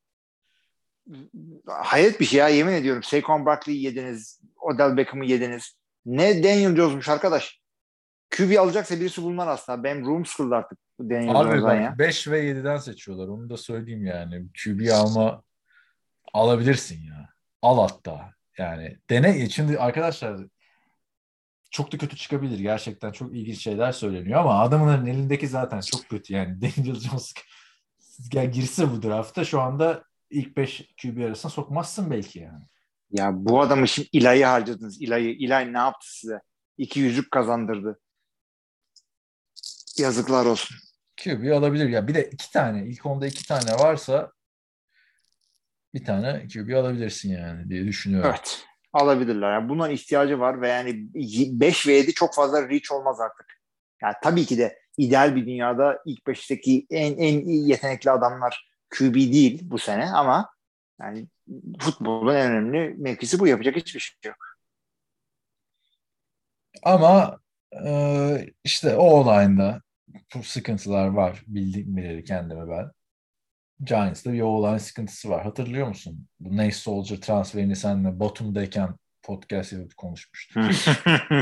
hayret bir şey ya yemin ediyorum. Saquon Barkley'i yediniz. Odell Beckham'ı yediniz. Ne Daniel Jones'muş arkadaş. QB alacaksa birisi bulman aslında. Benim room sıkıldı artık Daniel Abi Jones'dan ya. bak 5 ve 7'den seçiyorlar. Onu da söyleyeyim yani. QB alma alabilirsin ya. Al hatta. Yani dene. Şimdi arkadaşlar çok da kötü çıkabilir. Gerçekten çok ilginç şeyler söyleniyor ama adamın elindeki zaten çok kötü yani. Daniel Jones gel girse bu draftta şu anda ilk 5 QB arasına sokmazsın belki yani. Ya bu adamı şimdi İlay'ı harcadınız. İlay'ı. İlay ne yaptı size? İki yüzük kazandırdı. Yazıklar olsun. QB alabilir. Ya bir de iki tane, ilk onda iki tane varsa bir tane QB alabilirsin yani diye düşünüyorum. Evet. Alabilirler. Yani buna ihtiyacı var ve yani 5 ve 7 çok fazla reach olmaz artık. Yani tabii ki de ideal bir dünyada ilk 5'teki en en iyi yetenekli adamlar QB değil bu sene ama yani futbolun en önemli mevkisi bu. Yapacak hiçbir şey yok. Ama e, işte o olayında bu sıkıntılar var. Bildiğim bileli kendime ben. Giants'ta bir o line sıkıntısı var. Hatırlıyor musun? Bu Nate Soldier transferini senle Batum'dayken podcast yapıp konuşmuştuk.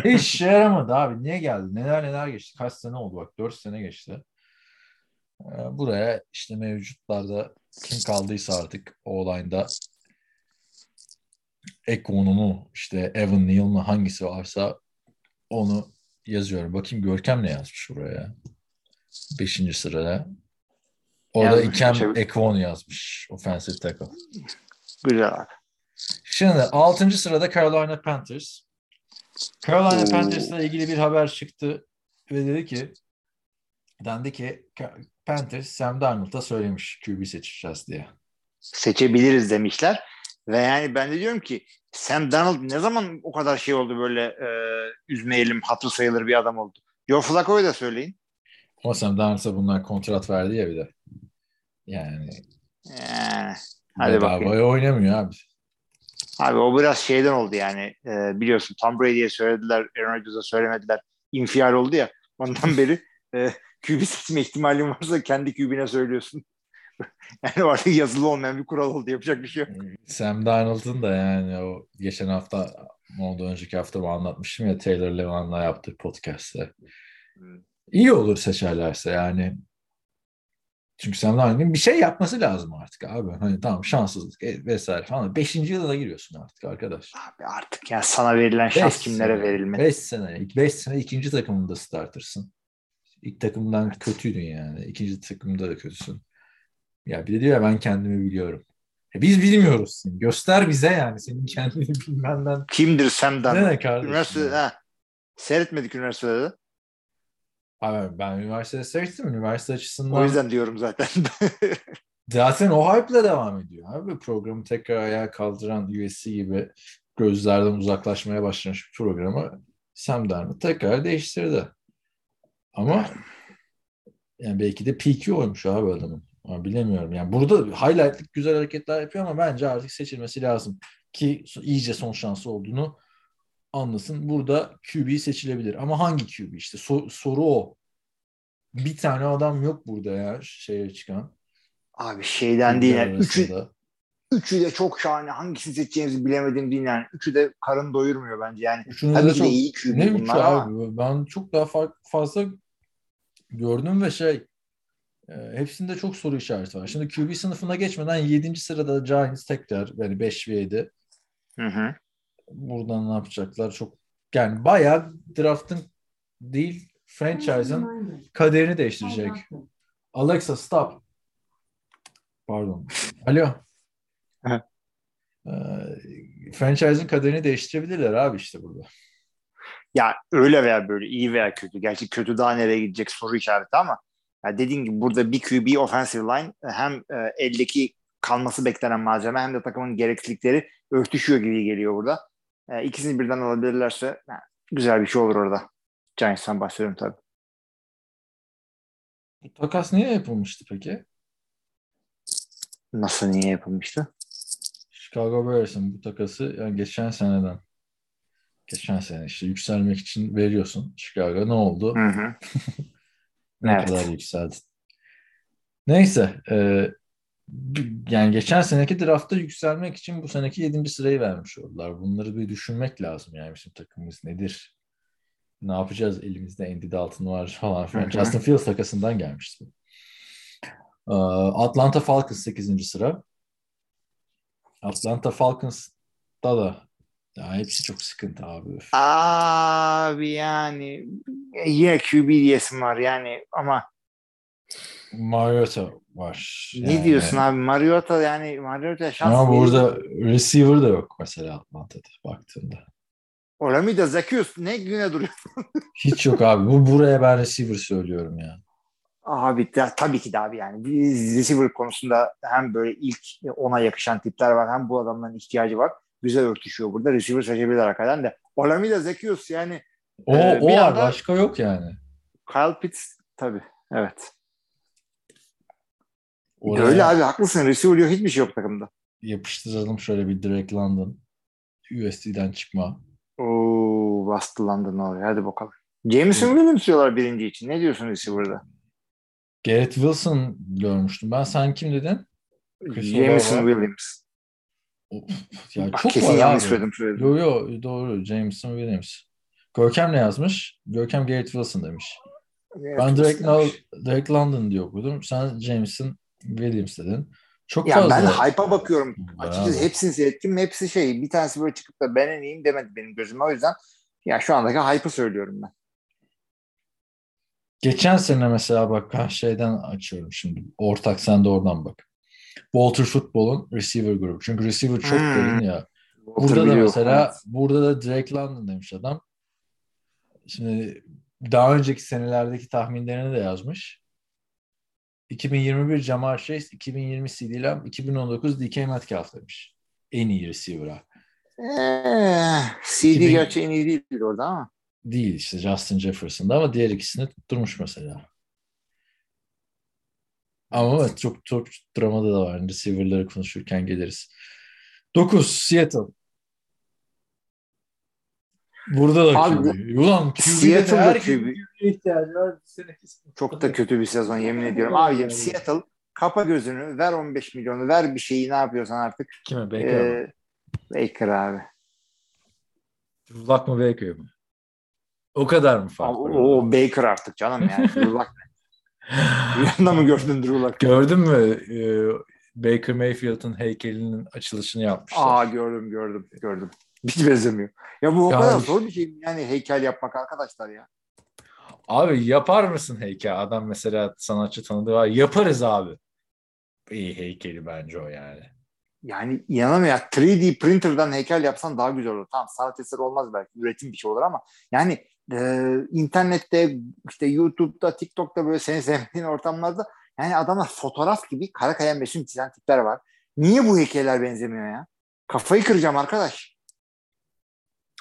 Hiç, işe yaramadı abi. Niye geldi? Neler neler geçti? Kaç sene oldu bak? 4 sene geçti. E, buraya işte mevcutlarda kim kaldıysa artık o olayda Ekwonu mu işte Evan Neal mı hangisi varsa onu yazıyorum. Bakayım Görkem ne yazmış buraya. Beşinci sırada. Orada Yazmış, Ikem çevir- Ekwonu yazmış. Offensive tackle. Güzel abi. Şimdi altıncı sırada Carolina Panthers. Carolina Oo. Panthers'la ilgili bir haber çıktı ve dedi ki dendi ki Panthers Sam Darnold'a söylemiş QB seçeceğiz diye. Seçebiliriz demişler. Ve yani ben de diyorum ki Sam Donald ne zaman o kadar şey oldu böyle e, üzmeyelim hatır sayılır bir adam oldu. Joe Flacco'yu da söyleyin. Ama Sam Darnold'a bunlar kontrat verdi ya bir de. Yani Yani, hadi bakayım. oynamıyor abi. Abi o biraz şeyden oldu yani e, biliyorsun Tom Brady'ye söylediler, Aaron Rodgers'a söylemediler. İnfial oldu ya. Ondan beri e, QB seçme ihtimalin varsa kendi QB'ne söylüyorsun. yani artık yazılı olmayan bir kural oldu. Yapacak bir şey yok. Sam Darnold'un da yani o geçen hafta ondan önceki hafta mı anlatmıştım ya Taylor Levan'la yaptığı podcast'te. Hmm. İyi olur seçerlerse yani. Çünkü Sam Darnold'un bir şey yapması lazım artık abi. Hani tamam şanssızlık e, vesaire falan. Beşinci yılına giriyorsun artık arkadaş. Abi artık ya sana verilen şans Beş kimlere sene, verilmeli? Beş sene. Beş sene ikinci takımında startırsın. İlk takımdan kötüydün yani. İkinci takımda da kötüsün. Ya bir de diyor ya ben kendimi biliyorum. E biz bilmiyoruz seni. Göster bize yani senin kendini bilmenden. Kimdir Sam Ne Donald? ne kardeşim? Üniversite, ha, seyretmedik üniversitede Abi ben üniversitede seyrettim. Üniversite açısından O yüzden diyorum zaten. zaten o hype'la devam ediyor. Abi programı tekrar ayağa kaldıran USC gibi gözlerden uzaklaşmaya başlamış bir programı Sam Darnold tekrar değiştirdi. Ama yani belki de PQ oymuş abi adamın. Ama bilemiyorum. Yani burada highlight'lık güzel hareketler yapıyor ama bence artık seçilmesi lazım. Ki iyice son şansı olduğunu anlasın. Burada QB seçilebilir. Ama hangi QB işte? So- soru o. Bir tane adam yok burada ya şeye çıkan. Abi şeyden değil. Yani. Üçü, üçü de çok şahane. Hangisini seçeceğinizi bilemedim değil yani. Üçü de karın doyurmuyor bence. Yani Üçünü tabii de çok iyi QB ne bunlar üçü ama. abi? Ben çok daha fa- fazla gördüm ve şey e, hepsinde çok soru işareti var. Şimdi QB sınıfına geçmeden 7. sırada Giants tekrar yani 5 ve 7. Hı hı. Buradan ne yapacaklar? Çok yani bayağı draft'ın değil franchise'ın kaderini değiştirecek. Alexa stop. Pardon. Alo. Ee, franchise'ın kaderini değiştirebilirler abi işte burada. Ya öyle veya böyle iyi veya kötü. Gerçi kötü daha nereye gidecek soru işareti ama ya dediğin gibi burada bir QB offensive line hem e, eldeki kalması beklenen malzeme hem de takımın gereklilikleri örtüşüyor gibi geliyor burada. E, ikisini birden alabilirlerse ha, güzel bir şey olur orada. Giants'tan bahsediyorum tabii. Bu takas niye yapılmıştı peki? Nasıl niye yapılmıştı? Chicago Bears'ın bu takası yani geçen seneden. Geçen sene işte yükselmek için veriyorsun. Chicago ne oldu? Hı hı. Ne Evet. kadar yükseldin. Neyse. e, yani geçen seneki draftta yükselmek için bu seneki 7. sırayı vermiş oldular. Bunları bir düşünmek lazım yani bizim takımımız nedir? Ne yapacağız? Elimizde Andy Dalton var falan filan. Justin Fields takasından gelmişti. Ee, Atlanta Falcons 8. sıra. Atlanta Falcons'ta da ya hepsi çok sıkıntı abi. Abi yani yine QB diyesim var yani ama Mariota var. ne Yani- diyorsun abi Mariota yani Mariota şans Ama verir. burada receiver da yok mesela Atlanta'da baktığında. Olamide Zacchaeus ne güne duruyor. Hiç yok abi. Bu buraya ben receiver söylüyorum ya. Abi de, tabii ki de abi yani receiver konusunda hem böyle ilk ona yakışan tipler var hem bu adamların ihtiyacı var. Güzel örtüşüyor burada. Receiver seçebilirler hakikaten de. Olamide Zacchaeus yani O, Ee, o var. anda- Başka yok yani. Kyle Pitts tabii. Evet. Oraya Öyle abi haklısın. Receiver yok hiçbir şey yok takımda. Yapıştıralım şöyle bir direkt London. USD'den çıkma. Oo bastı London oraya. Hadi bakalım. Jameson Williams diyorlar birinci için. Ne diyorsun receiver'da? Garrett Wilson görmüştüm. Ben sen kim dedin? Chris Jameson. Williams. Of, ya Bak, çok kesin yanlış söyledim söyledim. Yo yo doğru. Jameson Williams. Görkem ne yazmış? Görkem Garrett Wilson demiş. Ben direkt, direkt London diye okudum. Sen Jameson Williams dedin. Çok Ya fazla. ben hype'a bakıyorum. Bravo. Açıkçası hepsini seyrettim. Hepsi şey. Bir tanesi böyle çıkıp da ben en iyiyim demedi benim gözüme. O yüzden ya şu andaki hype'ı söylüyorum ben. Geçen sene mesela bak şeyden açıyorum şimdi. Ortak sen de oradan bak. Walter Football'un receiver grubu. Çünkü receiver çok Hmm. derin ya. Burada Walter da biliyor. mesela Evet. burada da Drake London demiş adam. Şimdi daha önceki senelerdeki tahminlerini de yazmış. 2021 Jamar Chase, 2020 CeeDee Lamb, 2019 DK Metcalf demiş. En iyi receiver'a. Ee, CD 2000 gerçi en iyi değildir orada ama. Değil işte Justin Jefferson'da ama diğer ikisini tutturmuş mesela. Ama evet, çok çok dramada da var. Receiver'ları konuşurken geliriz. 9 Seattle. Burada da Abi, QB. Ulan Seattle'da QB. İhtiyacı var. Çok da kötü bir sezon yemin ediyorum. Abicim Seattle kapa gözünü ver 15 milyonu ver bir şeyi ne yapıyorsan artık. Kime? Baker mı? Ee, Baker abi. Luck mı Baker mı? O kadar mı fark O, o Baker artık canım yani. Luck? Rüyanda mı gördün Drew Luck? Gördün mü? Ee, Baker Mayfield'ın heykelinin açılışını yapmışlar. Aa gördüm gördüm gördüm. Hiç benzemiyor. Ya bu o Ya- kadar zor bir şey mi? yani heykel yapmak arkadaşlar ya. Abi yapar mısın heykel? Adam mesela sanatçı tanıdığı var. Yaparız abi. İyi heykeli bence o yani. Yani inanamıyorum. ya. 3D printer'dan heykel yapsan daha güzel olur. Tamam sanat eseri olmaz belki. Üretim bir şey olur ama yani e, internette işte YouTube'da, TikTok'ta böyle seni sevdiğin ortamlarda yani adamlar fotoğraf gibi kara kalem resim çizen tipler var. Niye bu heykeller benzemiyor ya? Kafayı kıracağım arkadaş.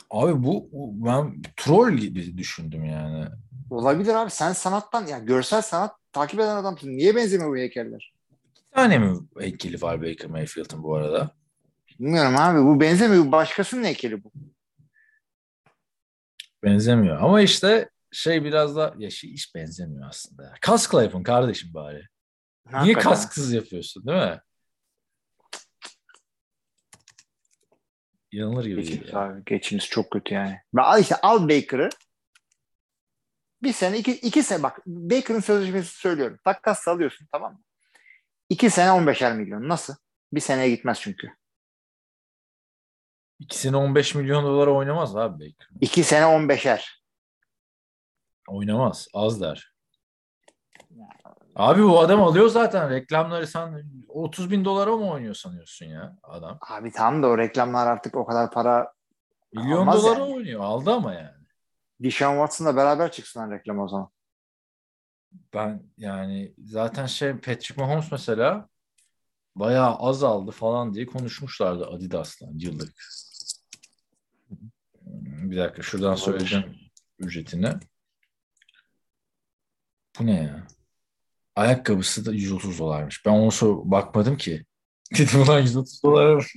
Abi bu ben troll gibi düşündüm yani. Olabilir abi. Sen sanattan ya görsel sanat takip eden adamsın. Niye benzemiyor bu heykeller? Bir tane mi heykeli var Baker Mayfield'ın bu arada? Bilmiyorum abi. Bu benzemiyor. Bu Başkasının heykeli bu. Benzemiyor. Ama işte şey biraz da ya şey hiç benzemiyor aslında. Kaskla yapın kardeşim bari. Niye Hakikaten. kasksız yapıyorsun değil mi? İnanılır gibi değil. Geçiniz ya. abi. Geçiniz çok kötü yani. Ben al işte al Baker'ı bir sene iki, iki sene bak Baker'ın sözleşmesi söylüyorum. Takas alıyorsun tamam mı? İki sene 15'er milyon. Nasıl? Bir seneye gitmez çünkü. İkisini 15 milyon dolara oynamaz abi Baker. İki sene 15'er. Oynamaz. Az der. Abi bu adam alıyor zaten reklamları sen 30 bin dolara mı oynuyor sanıyorsun ya adam? Abi tamam da o reklamlar artık o kadar para Milyon dolara yani. oynuyor. Aldı ama yani. Deshaun Watson'la beraber çıksınlar reklam o zaman. Ben yani zaten şey Patrick Mahomes mesela bayağı az aldı falan diye konuşmuşlardı Adidas'tan yıllık. Bir dakika şuradan söyleyeceğim ücretini. Bu ne ya? Ayakkabısı da 130 dolarmış. Ben onu sor bakmadım ki. Dedim ulan 130 dolar.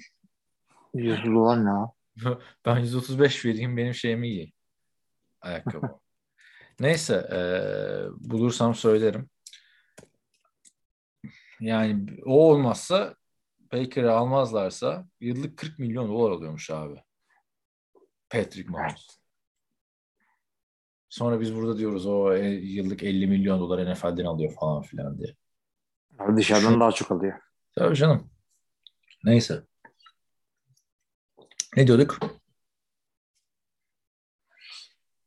100 dolar ne? Ben 135 vereyim benim şeyimi giy. Ayakkabı. Neyse eee, bulursam söylerim. Yani o olmazsa Baker'ı almazlarsa yıllık 40 milyon dolar alıyormuş abi. Patrick Mahomes. Sonra biz burada diyoruz o e, yıllık 50 milyon dolar NFL'den alıyor falan filan diye. Abi Dışarıdan Şu- daha çok alıyor. Tabii canım. Neyse. Ne diyorduk?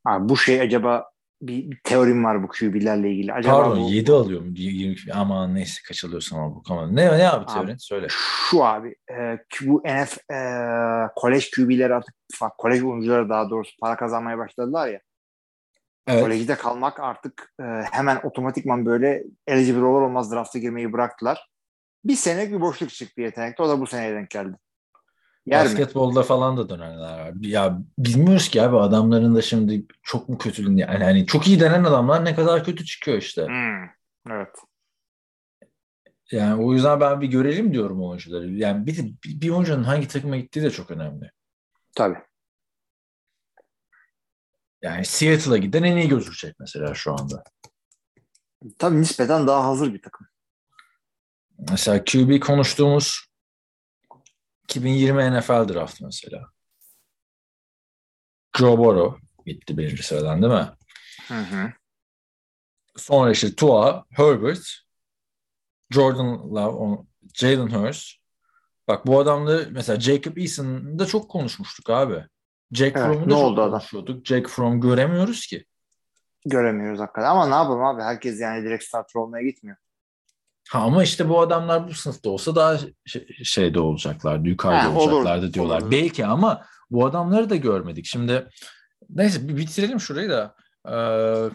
Abi bu şey acaba bir, bir teorim var bu QB'lerle ilgili. Acaba Pardon bu, 7 alıyor mu? 20, aman neyse kaç alıyorsan al bu konu. Ne, ne abi teorin? Söyle. şu abi e, bu NF e, kolej QB'leri artık kolej oyuncuları daha doğrusu para kazanmaya başladılar ya. Evet. Kolejde kalmak artık e, hemen otomatikman böyle eligible olur olmaz drafta girmeyi bıraktılar. Bir senelik bir boşluk çıktı yetenekte. O da bu seneye denk geldi. Yer mi? Basketbolda falan da dönenler var. Ya bilmiyoruz ki abi adamların da şimdi çok mu kötü yani hani çok iyi denen adamlar ne kadar kötü çıkıyor işte. Hmm, Evet. Yani o yüzden ben bir görelim diyorum oyuncuları. Yani bir bir, bir oyuncunun hangi takıma gittiği de çok önemli. Tabii. Yani Seattle'a giden en iyi gözükecek mesela şu anda. Tabii nispeten daha hazır bir takım. Mesela QB konuştuğumuz 2020 NFL draft mesela. Joe Burrow gitti birinci sıradan değil mi? Hı hı. Sonra işte Tua, Herbert, Jordan Love, Jalen Hurst. Bak bu adamda mesela Jacob Eason'ı da çok konuşmuştuk abi. Jack Evet, Fromm'u ne da oldu adam? konuşuyorduk. Jack Fromm göremiyoruz ki. Göremiyoruz hakikaten. Ama ne yapalım abi? Herkes yani direkt starter olmaya gitmiyor. Ha, ama işte bu adamlar bu sınıfta olsa daha şey, şeyde olacaklardı, yukarıda Ha, olur, olacaklardı diyorlar. olur. Belki ama bu adamları da görmedik. Şimdi neyse bir bitirelim şurayı da. Ee,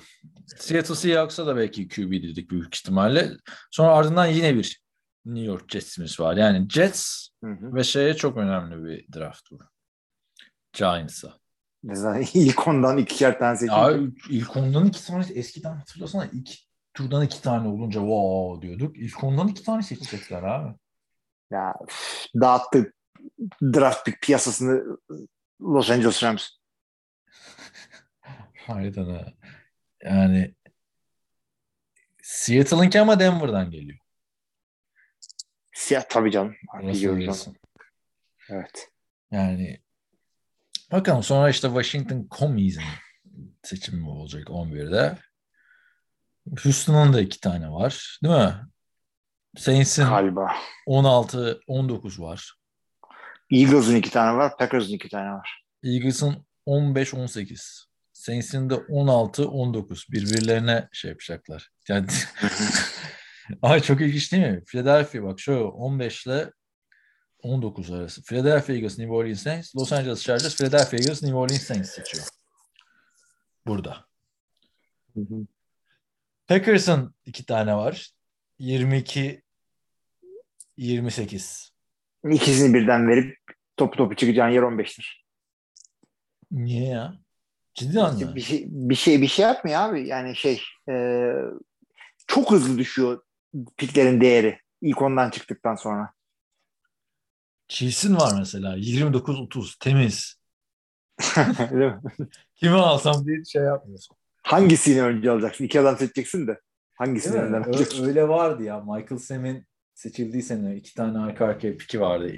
Seattle Seahawks'a da belki QB dedik büyük ihtimalle. Sonra ardından yine bir New York Jets'imiz var. Yani Jets Hı hı. ve şeye çok önemli bir draft bu. Giants'a. Mesela ilk ondan ikişer tane seçim. Ya ilk ondan iki tane eskiden hatırlasana ilk turdan iki tane olunca wow diyorduk. İlk ondan iki tane seçecekler abi. Ya üf, dağıttı draft pick piyasasını Los Angeles Rams. Harbiden ha. Yani Seattle'ınki ama Denver'dan geliyor. Siyah tabii canım. Evet. Yani bakalım sonra işte Washington Commies'in seçimi olacak 11'de. Houston'un da iki tane var. Değil mi? Saints'in Galiba. 16-19 var. Eagles'ın iki tane var. Packers'ın iki tane var. Eagles'ın 15-18. Saints'in de 16-19. Birbirlerine şey yapacaklar. Yani Ay çok ilginç değil mi? Philadelphia bak şu 15 ile 19 arası. Philadelphia Eagles, New Orleans Saints, Los Angeles Chargers, Philadelphia Eagles, New Orleans Saints seçiyor. Burada. Packers'ın iki tane var. 22 28. İkisini birden verip topu topu çıkacağın yer 15'tir. Niye ya? Cidden mi? Bir şey, bir şey bir şey yapmıyor abi. Yani şey e, çok hızlı düşüyor piklerin değeri ilk ondan çıktıktan sonra. Chiefs'in var mesela 29-30 temiz. Değil mi? Kimi alsam diye şey yapmıyorsun. Hangisini önce alacaksın? İki adam seçeceksin de. Hangisini Değil önden alacaksın? öyle vardı ya. Michael Sam'in seçildiği sene iki tane arka arkaya piki vardı.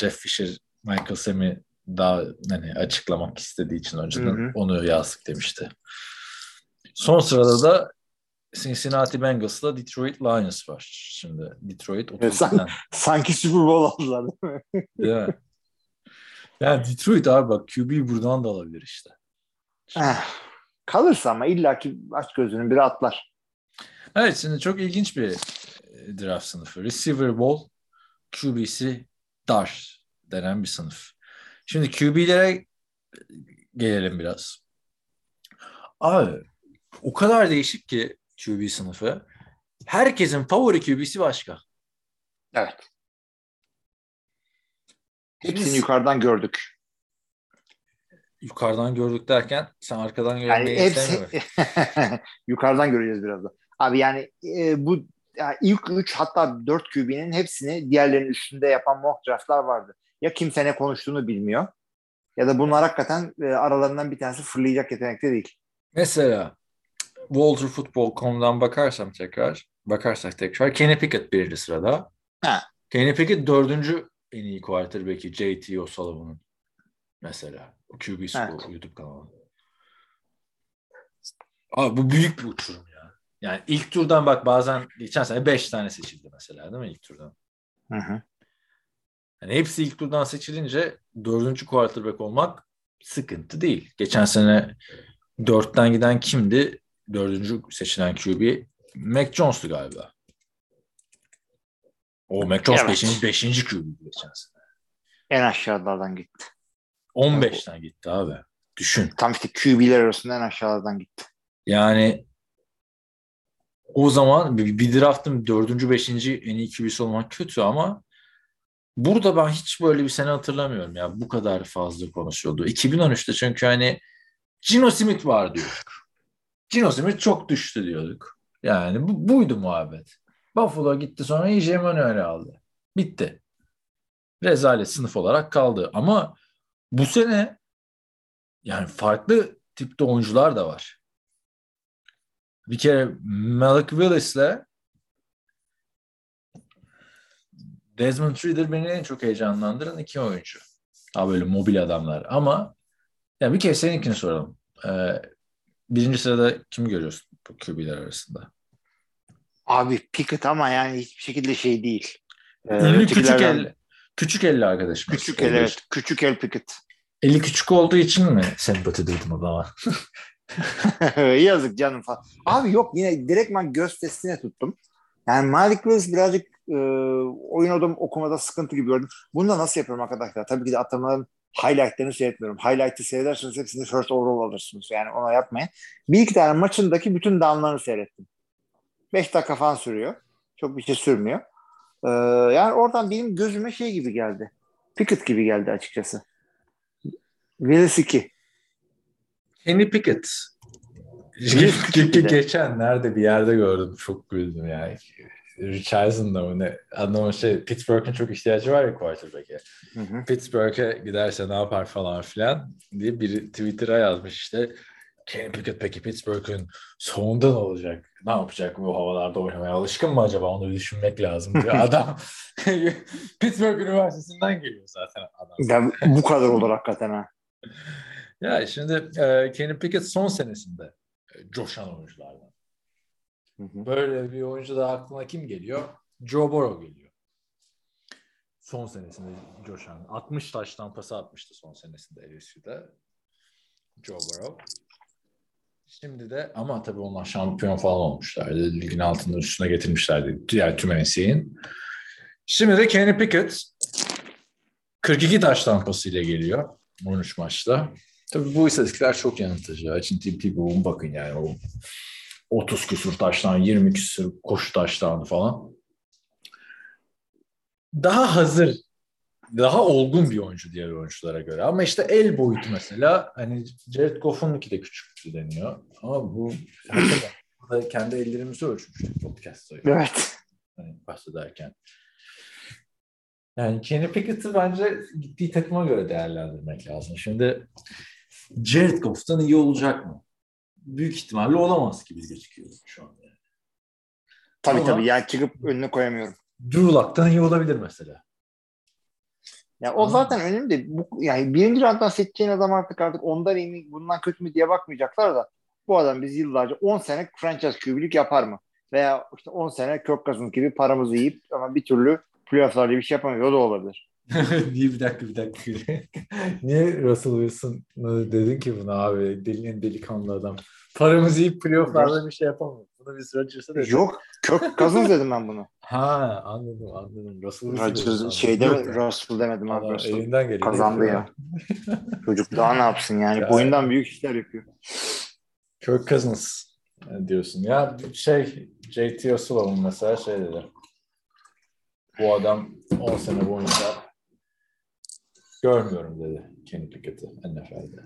Jeff Fisher Michael Sam'i daha hani açıklamak istediği için önceden Hı hı. onu yazdık demişti. Son sırada da Cincinnati Bengals'la Detroit Lions var. Şimdi Detroit Evet, sen- 32'den. Sanki Super Bowl aldılar değil mi? Değil mi? Yani Detroit abi bak QB buradan da alabilir işte. Eh, Kalırsa ama illaki aç gözünü biri atlar. Evet şimdi çok ilginç bir e, draft sınıfı. Receiver ball, QB'si dar denen bir sınıf. Şimdi QB'lere gelelim biraz. Abi o kadar değişik ki QB sınıfı. Herkesin favori QB'si başka. Evet. Hepsini Biz- yukarıdan gördük. Yukarıdan gördük derken sen arkadan Yani görmeyi hepsi istemiyorsun. yukarıdan göreceğiz birazdan. Abi yani e, bu yani ilk 3 hatta 4 QB'nin hepsini diğerlerinin üstünde yapan mock draftlar vardı. Ya kimse ne konuştuğunu bilmiyor ya da bunlar hakikaten e, aralarından bir tanesi fırlayacak yetenekte değil. Mesela WalterFootball.com'dan bakarsam tekrar, bakarsak tekrar Kenny Pickett birinci sırada. Ha. Kenny Pickett dördüncü en iyi quarterback'i JT O'Sullivan'ın mesela. QB School Evet. YouTube kanalı. Abi bu büyük bir uçurum ya. Yani ilk turdan bak bazen geçen sene 5 tane seçildi mesela değil mi ilk turdan? Hı hı. Yani hepsi ilk turdan seçilince dördüncü quarterback olmak sıkıntı değil. Geçen sene dörtten giden kimdi? Dördüncü seçilen QB Mac Jones'tu galiba. O Mac Jones Evet. beşinci, beşinci QB'di geçen sene. En aşağılardan gitti. 15'ten gitti abi. Düşün. Tam işte QB'ler arasında en aşağılardan gitti. Yani o zaman bir, bir draftın dördüncü, beşinci en iyi QB'si olmak kötü ama burada ben hiç böyle bir sene hatırlamıyorum ya. Bu kadar fazla konuşuldu. 2013'te çünkü hani Gino Smith var diyorduk. Gino Smith çok düştü diyorduk. Yani bu, buydu muhabbet. Buffalo gitti sonra EJ Manuel'i aldı. Bitti. Rezalet sınıf olarak kaldı. Ama bu sene yani farklı tipte oyuncular da var. Bir kere Malik Willis'le Desmond Ridder beni en çok heyecanlandıran iki oyuncu. Ha böyle mobil adamlar. Ama ya bir kere seninkini soralım. Ee, birinci sırada kimi görüyorsun bu QB'ler arasında? Abi Pickett ama yani hiçbir şekilde şey değil. Ee, Ünlü küçük el, küçük elli arkadaşım. Küçük el evet. Küçük el Pickett. Eli küçük olduğu için mi sempati duydum o zaman? Yazık canım falan. Abi yok yine direktman göz testine tuttum. Yani Malik Willis birazcık e, oyun odam okumada sıkıntı gibi gördüm. Bunu da nasıl yapıyorum arkadaşlar? Tabii ki de atamaların highlightlarını seyretmiyorum. Highlight'ı seyrederseniz hepsini first overall alırsınız. Yani ona yapmayın. Bir iki tane maçındaki bütün downlarını seyrettim. Beş dakika falan sürüyor. Çok bir şey sürmüyor. Ee, yani oradan benim gözüme şey gibi geldi. Pickett gibi geldi açıkçası. Willis 2. Kenny Pickett. De. Geçen nerede bir yerde gördüm. Çok güldüm yani. Richardson'da mı ne? Adamın şey Pittsburgh'ın çok ihtiyacı var ya quarterback'e. Pittsburgh'e giderse ne yapar falan filan diye biri Twitter'a yazmış işte. Kenny Pickett peki Pittsburgh'ın sonunda ne olacak? Ne yapacak bu havalarda oynamaya? Alışkın mı acaba? Onu düşünmek lazım diyor. Adam Pittsburgh Üniversitesi'nden geliyor zaten adam. Ya bu kadar olur hakikaten ha. Ya şimdi e, Kenny Pickett son senesinde e, coşan oyunculardan. Böyle bir oyuncu da aklına kim geliyor? Joe Burrow geliyor. Son senesinde coşan. 60 taştan pası atmıştı son senesinde LSU'da. Joe Burrow. Şimdi de ama tabii onlar şampiyon falan olmuşlardı. Ligin altında üstüne getirmişlerdi. Diğer tüm NCAA'nin. Şimdi de Kenny Pickett 42 taş tampasıyla geliyor 13 maçta. Tabii bu istatistikler çok yanıltıcı. Açın Tebow'un bakın yani o 30 küsur taştan 20 küsur koşu taştan falan. Daha hazır, daha olgun bir oyuncu diğer oyunculara göre. Ama işte el boyutu mesela hani Jared Goff'unki de küçük deniyor. Ama bu burada kendi ellerimizi ölçmüştük podcast'ta. Evet. Hani bahsederken. Yani Kenny Pickett'i bence gittiği takıma göre değerlendirmek lazım. Şimdi Jared Goff'tan iyi olacak mı? Büyük ihtimalle olamaz gibi gözüküyor şu anda. Tabii Ama- tabii. Yani çıkıp önüne koyamıyorum. Drew Lock'tan iyi olabilir mesela. Ya o Aa. zaten önemli. Bu, yani birinci rounddan seçeceğin adam artık artık ondan iyi mi bundan kötü mü diye bakmayacaklar da bu adam biz yıllarca 10 sene franchise QB'lik yapar mı? Veya işte 10 sene Cousins gibi paramızı yiyip ama bir türlü playoff'larda bir şey yapamıyor. O da olabilir. Niye bir dakika bir dakika. Niye Russell Wilson dedin ki bunu abi? Delinin delikanlı adam. Paramızı yiyip playoff'larda bir şey yapamıyor. Bunu biz Rodgers'a dedik. Yok. Kirk Cousins dedim ben bunu. Ha anladım anladım. Russell Wilson. Rodgers Yok. Russell demedim abi. Russell. elinden geliyor. Kazandı ya. Çocuk daha ne yapsın yani? Ya. Boyundan büyük işler yapıyor. Kirk Cousins diyorsun. Ya şey JT O'Sullivan mesela şey dedi. Bu adam 10 sene boyunca görmüyorum dedi Kenny Pickett'i NFL'de.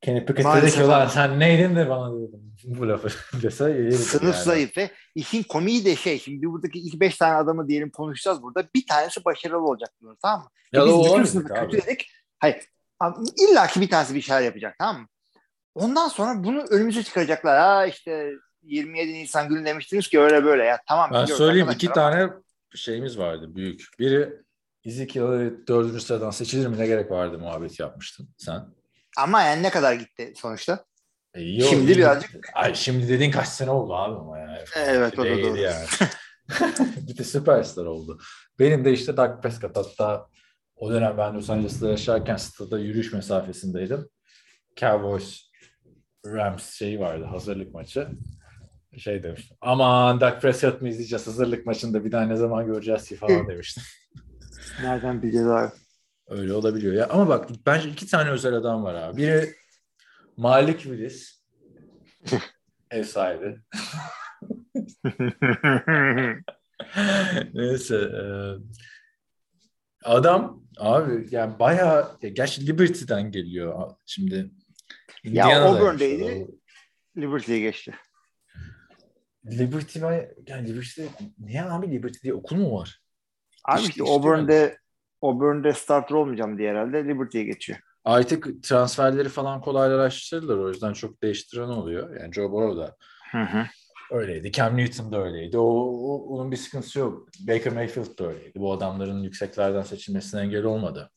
Kenny Pickett dedi Maalesef ki abi. sen neydin de bana diyordun bu lafı dese Sınıf yani. zayıf ve işin komiği de şey şimdi buradaki ilk beş tane adamı diyelim konuşacağız burada. Bir tanesi başarılı olacak diyoruz tamam mı? Ya E biz bütün sınıfı kötü dedik. Hayır. İlla ki bir tanesi bir şeyler yapacak tamam mı? Ondan sonra bunu önümüze çıkaracaklar. Ha işte 27 Nisan günü demiştiniz ki öyle böyle ya. Tamam. Ben söyleyeyim iki ama- tane şeyimiz vardı büyük. Biri Ezekiel'e dördüncü sıradan seçilir mi ne gerek vardı muhabbet yapmıştın sen. Ama yani ne kadar gitti sonuçta? E, iyi Şimdi oldu. birazcık- Ay, şimdi dediğin kaç sene oldu abi ama yani. Evet, o da doğru. Yani. bir de süperstar oldu. Benim de işte Dak Prescott hatta o dönem ben Los Angeles'ta yaşarken stada yürüyüş mesafesindeydim. Cowboys Rams şeyi vardı hazırlık maçı. Şey demiştim. Aman Dak Prescott mı izleyeceğiz hazırlık maçında bir daha ne zaman göreceğiz ki falan demiştim. Nereden bileceğiz abi? Öyle olabiliyor ya. Ama bak bence iki tane özel adam var abi. Biri Malik Willis. ev sahibi. Neyse. e, adam abi yani bayağı ya gerçi Liberty'den geliyor şimdi. Ya Auburn'daydı. Liberty'ye geçti. Liberty ben yani Liberty niye abi Liberty diye okul mu var? Abi İşte- işte Auburn'de Auburn'de starter olmayacağım diye herhalde Liberty'ye geçiyor. Artık transferleri falan kolaylaştırdılar o yüzden çok değiştiren oluyor. Yani Joe Burrow da Hı hı. öyleydi. Cam Newton da öyleydi. O, o- onun bir sıkıntısı yok. Baker Mayfield da öyleydi. Bu adamların yükseklerden seçilmesine engel olmadı.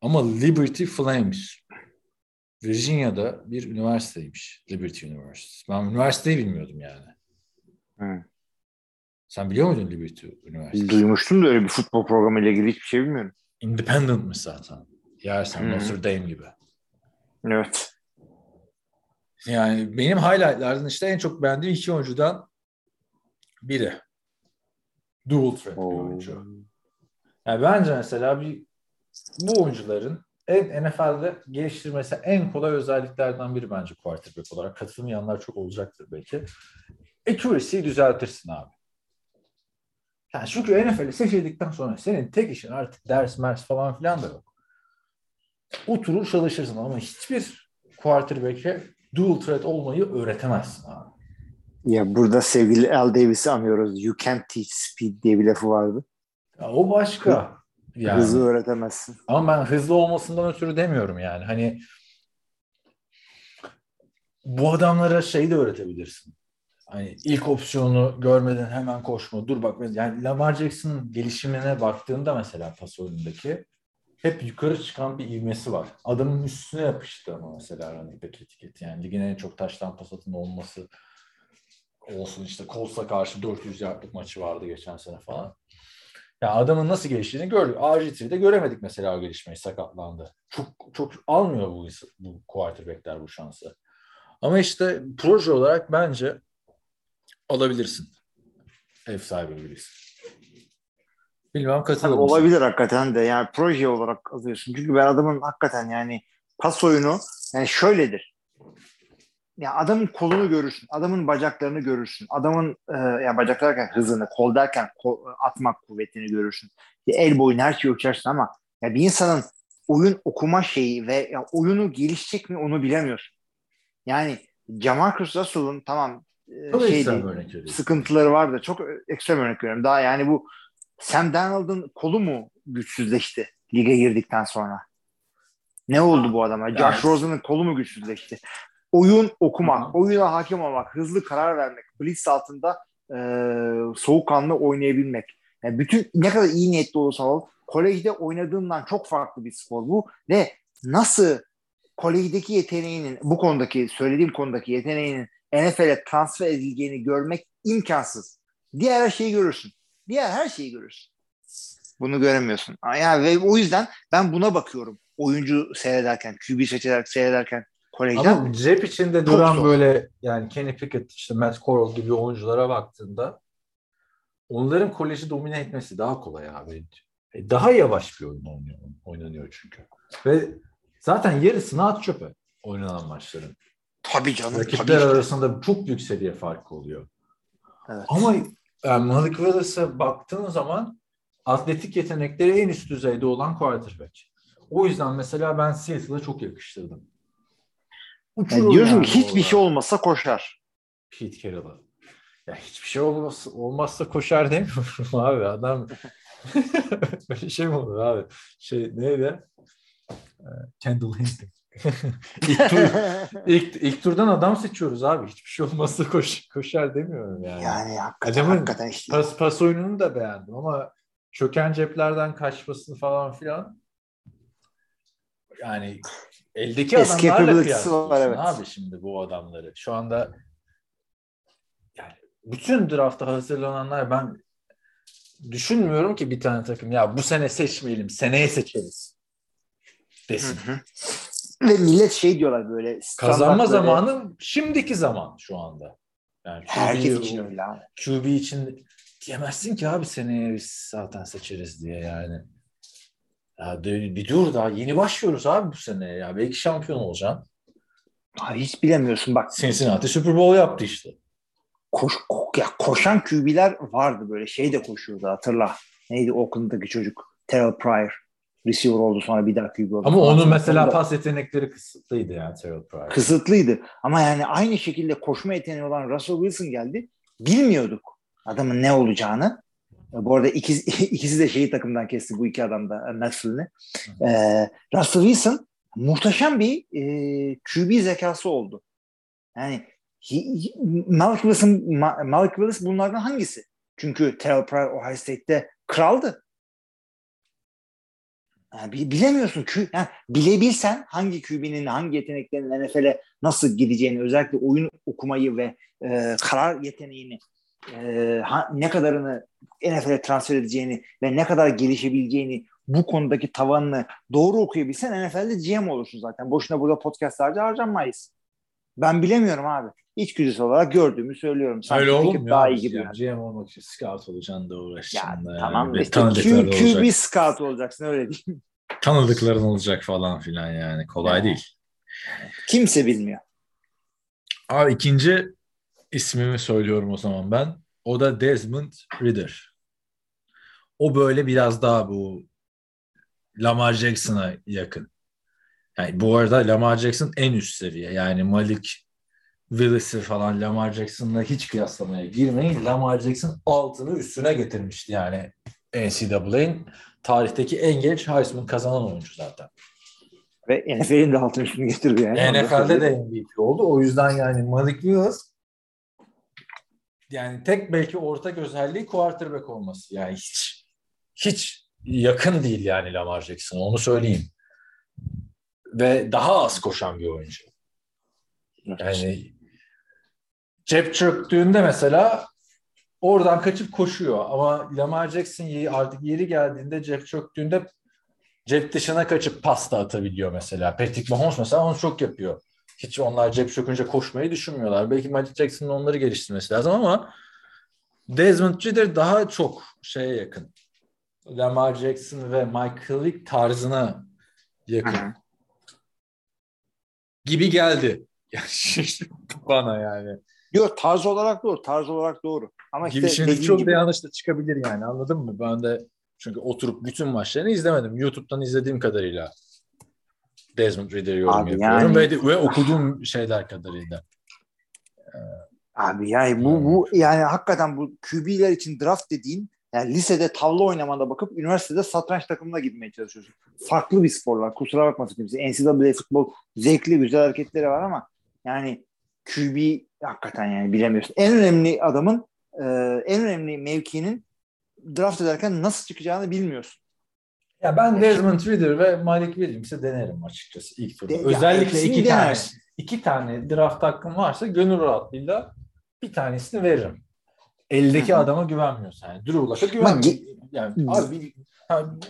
Ama Liberty Flames Virginia'da bir üniversiteymiş. Liberty University. Ben üniversiteyi bilmiyordum yani. Hı. Sen biliyor muydun Liberty Üniversitesi? Duymuştum da öyle bir futbol programı ile ilgili hiçbir şey bilmiyorum. Independent'mış zaten. Yersen Hı. Notre Dame gibi. Evet. Yani benim highlightlardan işte en çok beğendiğim iki oyuncudan biri. Dual threat bir oyuncu. Yani bence mesela bir bu oyuncuların en NFL'de geliştirmesi en kolay özelliklerden biri bence quarterback olarak. Katılmayanlar çok olacaktır belki. Accuracy'yi düzeltirsin abi. Yani çünkü NFL'e seçildikten sonra senin tek işin artık ders mers falan filan da yok. Oturur çalışırsın ama hiçbir quarterback'e dual threat olmayı öğretemezsin abi. Ya burada sevgili Al Davis'i anıyoruz. You can't teach speed diye bir lafı vardı. Ya o başka. Yani. Hızı öğretemezsin. Ama ben hızlı olmasından ötürü demiyorum yani. Hani bu adamlara şeyi de öğretebilirsin. Hani ilk opsiyonu görmeden hemen koşma. Dur bak yani Lamar Jackson'ın gelişimine baktığında mesela pas oyunundaki hep yukarı çıkan bir ivmesi var. Adamın üstüne yapıştı ama mesela running back etiketi. Yani ligin en çok taştan pas olması olsun işte Colts'a karşı 400 yardlık maçı vardı geçen sene falan. Ya adamın nasıl geliştiğini gördük. RG3'de göremedik mesela o gelişmeyi sakatlandı. Çok çok almıyor bu bu quarterback'ler bu şansı. Ama işte proje olarak bence alabilirsin. Ev sahibi birisi. Bilmem katılır mısın? olabilir hakikaten de yani proje olarak alıyorsun. Çünkü ben adamın hakikaten yani pas oyunu yani şöyledir. Ya adamın kolunu görürsün, adamın bacaklarını görürsün, adamın e, yani bacak derken hızını, kol derken kol, atmak kuvvetini görürsün. Ya el boyun her şeyi ölçersin ama ya bir insanın oyun okuma şeyi ve ya oyunu gelişecek mi onu bilemiyorsun. Yani Jamarcus Russell'ın tamam e, Çok şeydi, sıkıntıları vardı. Çok ekstrem örnek veriyorum. Daha yani bu Sam Darnold'un kolu mu güçsüzleşti lige girdikten sonra? Ne oldu bu adama? Yani- Josh Rosen'ın kolu mu güçsüzleşti? Oyun okumak, oyuna hakim olmak, hızlı karar vermek, blitz altında e, soğukkanlı oynayabilmek. Yani bütün ne kadar iyi niyetli olursa ol, kolejde oynadığından çok farklı bir spor bu ve nasıl kolejdeki yeteneğinin, bu konudaki, söylediğim konudaki yeteneğinin NFL'e transfer edileceğini görmek imkansız. Diğer her şeyi görürsün. Diğer her şeyi görürsün. Bunu göremiyorsun. Yani ve o yüzden ben buna bakıyorum. Oyuncu seyrederken, QB seçerek seyrederken kolejden. Ama cep içinde duran böyle yani Kenny Pickett, işte Matt Corral gibi oyunculara baktığında onların koleji domine etmesi daha kolay abi. E, Daha yavaş bir oyun oynuyor, oynanıyor çünkü. Ve zaten yarısını at çöpe oynanan maçların. Tabii canım. tabii Rakipler işte. arasında çok büyük seviye farkı oluyor. Evet. Ama yani Malik Willis'e baktığın zaman atletik yetenekleri en üst düzeyde olan quarterback. O yüzden mesela ben Seattle'a çok yakıştırdım. Uçurur Yani diyorsun yani hiçbir şey olmasa koşar. Pete Carroll'a. Ya hiçbir şey olmaz, olmazsa koşar demiyorum abi. Adam böyle şey mi olur abi? Şey neydi? Ee, Kendall Hinton. İlk, tur, ilk, ilk turdan adam seçiyoruz abi. Hiçbir şey olmazsa koş, koşar demiyorum yani. yani hakikaten, Adamın hakikaten işte. Pas, pas oyununu da beğendim ama çöken ceplerden kaçmasını falan filan yani eldeki Escape adamlarla ability'si var, kıyaslıyorsun evet. abi şimdi bu adamları. Şu anda yani bütün drafta hazırlananlar ben düşünmüyorum ki bir tane takım ya bu sene seçmeyelim seneye seçeriz desin. Hı hı. Ve millet şey diyorlar böyle. Kazanma böyle- zamanı şimdiki zaman şu anda. Yani Herkes QB için öyle abi. QB için diyemezsin ki abi seneye biz zaten seçeriz diye yani. Ya bir dur daha yeni başlıyoruz abi bu sene ya. Belki şampiyon olacaksın. Abi hiç bilemiyorsun bak. Cincinnati Super Bowl yaptı işte. Koş, ko- ya koşan QB'ler vardı böyle. Şey de koşuyordu hatırla. Neydi Oakland'daki çocuk? Terrell Pryor. Receiver oldu sonra bir daha QB oldu. Ama onun mesela da pas yetenekleri kısıtlıydı yani Terrell Pryor. kısıtlıydı. Ama yani aynı şekilde koşma yeteneği olan Russell Wilson geldi. Bilmiyorduk adamın ne olacağını. E, Bu arada ikiz, ikisi de şeyi takımdan kesti bu iki adam da e, Matt Flynn'i. Ee, Russell Wilson muhteşem bir e, QB zekası oldu. Yani hi- hi- Malik Wilson, Ma- Malik Willis bunlardan hangisi? Çünkü Terrell Pryor Ohio State'te kraldı. Yani bi- bilemiyorsun. Q, yani bilebilsen hangi QB'nin hangi yeteneklerinin NFL'e nasıl gideceğini özellikle oyun okumayı ve e, karar yeteneğini e, ha- ne kadarını NFL'e transfer edeceğini ve ne kadar gelişebileceğini bu konudaki tavanını doğru okuyabilsen NFL'de GM olursun zaten. Boşuna burada podcastlarca harcanmayız. Ben bilemiyorum abi. İçgüdüsel olarak gördüğümü söylüyorum. Sanki Öyle Pickett olmuyor daha iyi gibi. Yani GM olmak için scout olacaksın da Ya uğraşacaksın da. yani. tamam Ve işte tanıdıkların Q, olacak. QB scout olacaksın öyle değil. Tanıdıkların olacak falan filan yani. Kolay Ya. değil. Kimse bilmiyor. Abi ikinci ismimi söylüyorum o zaman ben. O da Desmond Ridder. O böyle biraz daha bu Lamar Jackson'a yakın. Yani bu arada Lamar Jackson en üst seviye. Yani Malik Willis'i falan Lamar Jackson'la hiç kıyaslamaya girmeyin. Lamar Jackson altını üstüne getirmişti yani NCAA'nin tarihteki en genç Heisman kazanan oyuncu zaten. Ve NFL'in de altın üstünü getirdi yani. NFL'de de MVP oldu. O yüzden yani Malik Willis yani tek belki ortak özelliği quarterback olması. Yani hiç hiç yakın değil yani Lamar Jackson. Onu söyleyeyim. Ve daha az koşan bir oyuncu. Yani cep çöktüğünde mesela oradan kaçıp koşuyor. Ama Lamar Jackson artık yeri geldiğinde cep çöktüğünde cep dışına kaçıp pasta atabiliyor mesela. Patrick Mahomes mesela onu çok yapıyor. Hiç onlar cep çökünce koşmayı düşünmüyorlar. Belki Magic Jackson'ın onları geliştirmesi lazım ama Desmond Ridder daha çok şeye yakın. Lamar Jackson ve Michael Vick tarzına yakın Hı hı. Gibi geldi. Bana yani. Yok tarz olarak doğru. Tarz olarak doğru. Ama işte dediğin çok gibi, da yanlış da çıkabilir yani anladın mı? Ben de çünkü oturup bütün maçlarını izlemedim. YouTube'dan izlediğim kadarıyla Desmond Ridder'ı yorum Abi yapıyorum yani- ve, ve okuduğum şeyler kadarıyla. Abi yani bu, bu yani hakikaten bu QB'ler için draft dediğin yani lisede tavla oynamanda bakıp üniversitede satranç takımına gitmeye çalışıyorsun. Farklı bir sporlar. Kusura bakmasın kimse. NCAA futbol zevkli güzel hareketleri var ama yani QB hakikaten yani bilemiyorsun. En önemli adamın e, en önemli mevkinin draft ederken nasıl çıkacağını bilmiyorsun. Ya ben Desmond Ridder ve Malik Williams'ı denerim açıkçası ilk turda. De- Özellikle iki tane, iki tane draft hakkım varsa gönül rahatlığıyla bir tanesini veririm. Eldeki Hı hı. adama güvenmiyorsan. Yani Drew Luck'a güvenmiyorsun. ge- Yani abi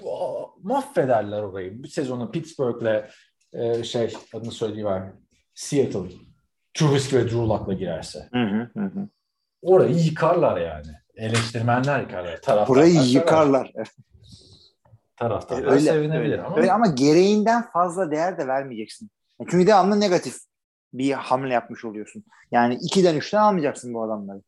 bu- mahvederler orayı. Bir sezonu Pittsburgh'le e, şey adını söyleyeyim Seattle. Trubisky ve Drew Luck'la girerse. Hı hı. Orayı yıkarlar yani. Eleştirmenler yıkarlar. Taraftarlar Burayı yıkarlar. Taraftarlar Öyle, sevinebilir öyle. ama. Öyle ama gereğinden fazla değer de vermeyeceksin. Çünkü devamlı negatif bir hamle yapmış oluyorsun. Yani 2'den 3'ten almayacaksın bu adamları.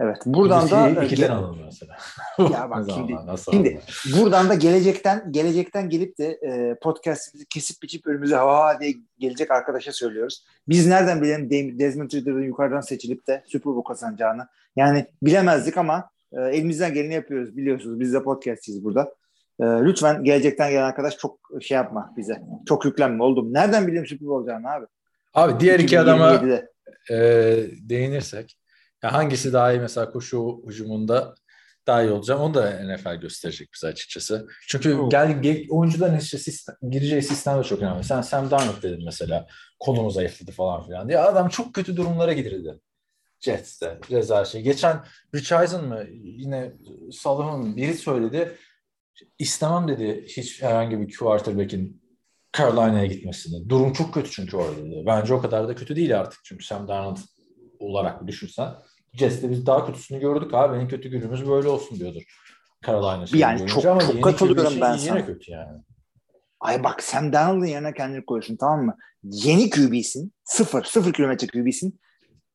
Evet. Buradan da ikiden alındı mesela. Ya bak şimdi- nasıl şimdi buradan da gelecekten gelecekten gelip de e, podcast'imizi kesip biçip önümüze hava diye gelecek arkadaşa söylüyoruz. Biz nereden bilelim Desmond Ridder'ın yukarıdan seçilip de Super Bowl kazanacağını. Yani bilemezdik ama e, elimizden geleni yapıyoruz biliyorsunuz. Biz de podcast'iyiz burada. E, lütfen gelecekten gelen arkadaş çok şey yapma bize. Çok yüklenme oldum. Nereden bileyim Super Bowl olacağını abi? Abi diğer iki adama 2027'de. e, değinirsek ya hangisi daha iyi mesela koşu hücumunda daha iyi olacağım onu da NFL gösterecek bize açıkçası. Çünkü Oh. gel, gel oyuncuların işte sistem, gireceği sistem de çok önemli. Sen Sam Darnold dedin mesela kolunu zayıfladı falan filan diye adam çok kötü durumlara girildi. Jets'te ceza şey. Geçen Rich Eisen mı yine mı biri söyledi. İstemem dedi hiç herhangi bir quarterback'in Carolina'ya gitmesini. Durum çok kötü çünkü orada dedi. Bence o kadar da kötü değil artık çünkü Sam Darnold olarak düşünsen. Jets'te biz daha kötüsünü gördük abi. En kötü günümüz böyle olsun diyordur. Carolina şeyi Yani çok- ama çok katılıyorum ben yine sana. kötü yani. Ay bak Sam Darnold'un yerine kendini koyuyorsun tamam mı? Yeni QB'sin. Sıfır. Sıfır kilometre QB'sin.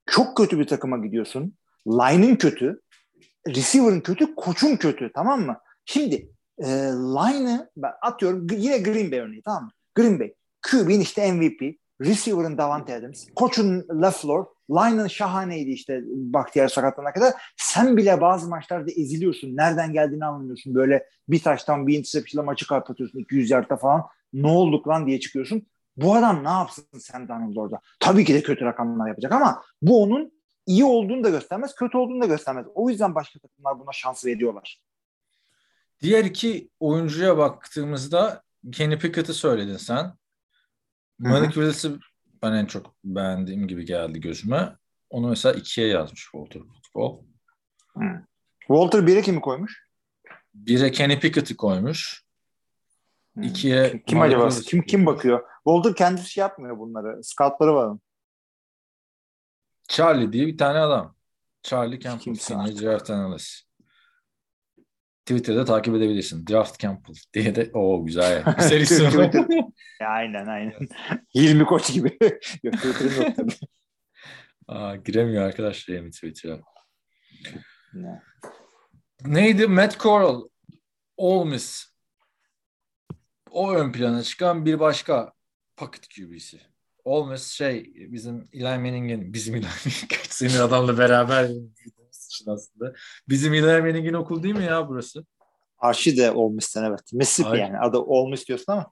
Çok kötü bir takıma gidiyorsun. Line'ın kötü. Receiver'ın kötü. Koçun kötü. Tamam mı? Şimdi e, line'ı ben atıyorum yine Green Bay örneği tamam mı? Green Bay. QB'nin işte MVP. Receiver'ın Davante Adams. Koçun LaFleur. Line'ın şahaneydi işte Bahtiyar sakatlanana kadar. Sen bile bazı maçlarda eziliyorsun. Nereden geldiğini anlamıyorsun. Böyle bir taştan bir interception'la maçı kapatıyorsun 200 yardta falan. Ne olduk lan diye çıkıyorsun. Bu adam ne yapsın Sam Darnold orada? Tabii ki de kötü rakamlar yapacak ama bu onun iyi olduğunu da göstermez, kötü olduğunu da göstermez. O yüzden başka takımlar buna şans veriyorlar. Diğer iki oyuncuya baktığımızda Kenny Pickett'ı söyledin sen. Willis'i ben en çok beğendiğim gibi geldi gözüme. Onu mesela ikiye yazmış Walter Football. Walter 1'e kimi koymuş? Bire Kenny Pickett'ı koymuş. Hmm. İkiye Kim acaba? Kim kim bakıyor? Walter kendisi şey yapmıyor bunları. Scoutları var. onun. Charlie diye bir tane adam. Charlie Campbell. Senior. Draft Analyst. Twitter'da takip edebilirsin. Draft Campbell diye de o güzel. ya. Güzel isim. Twitter. Ya, aynen aynen. Hilmi Koç gibi. Yok. Aa, giremiyor arkadaşlar yani Twitter'a. Ne? Neydi? Matt Corral. Ole Miss. O ön plana çıkan bir başka pocket QB'si. Ole Miss şey bizim Eli Manning'in bizim Eli Manning senin adamla beraber için aslında. Bizim Eli Manning'in okul değil mi ya burası? Arşi de olmuşsun evet. Mississippi Ar- yani. Adı olmuş diyorsun ama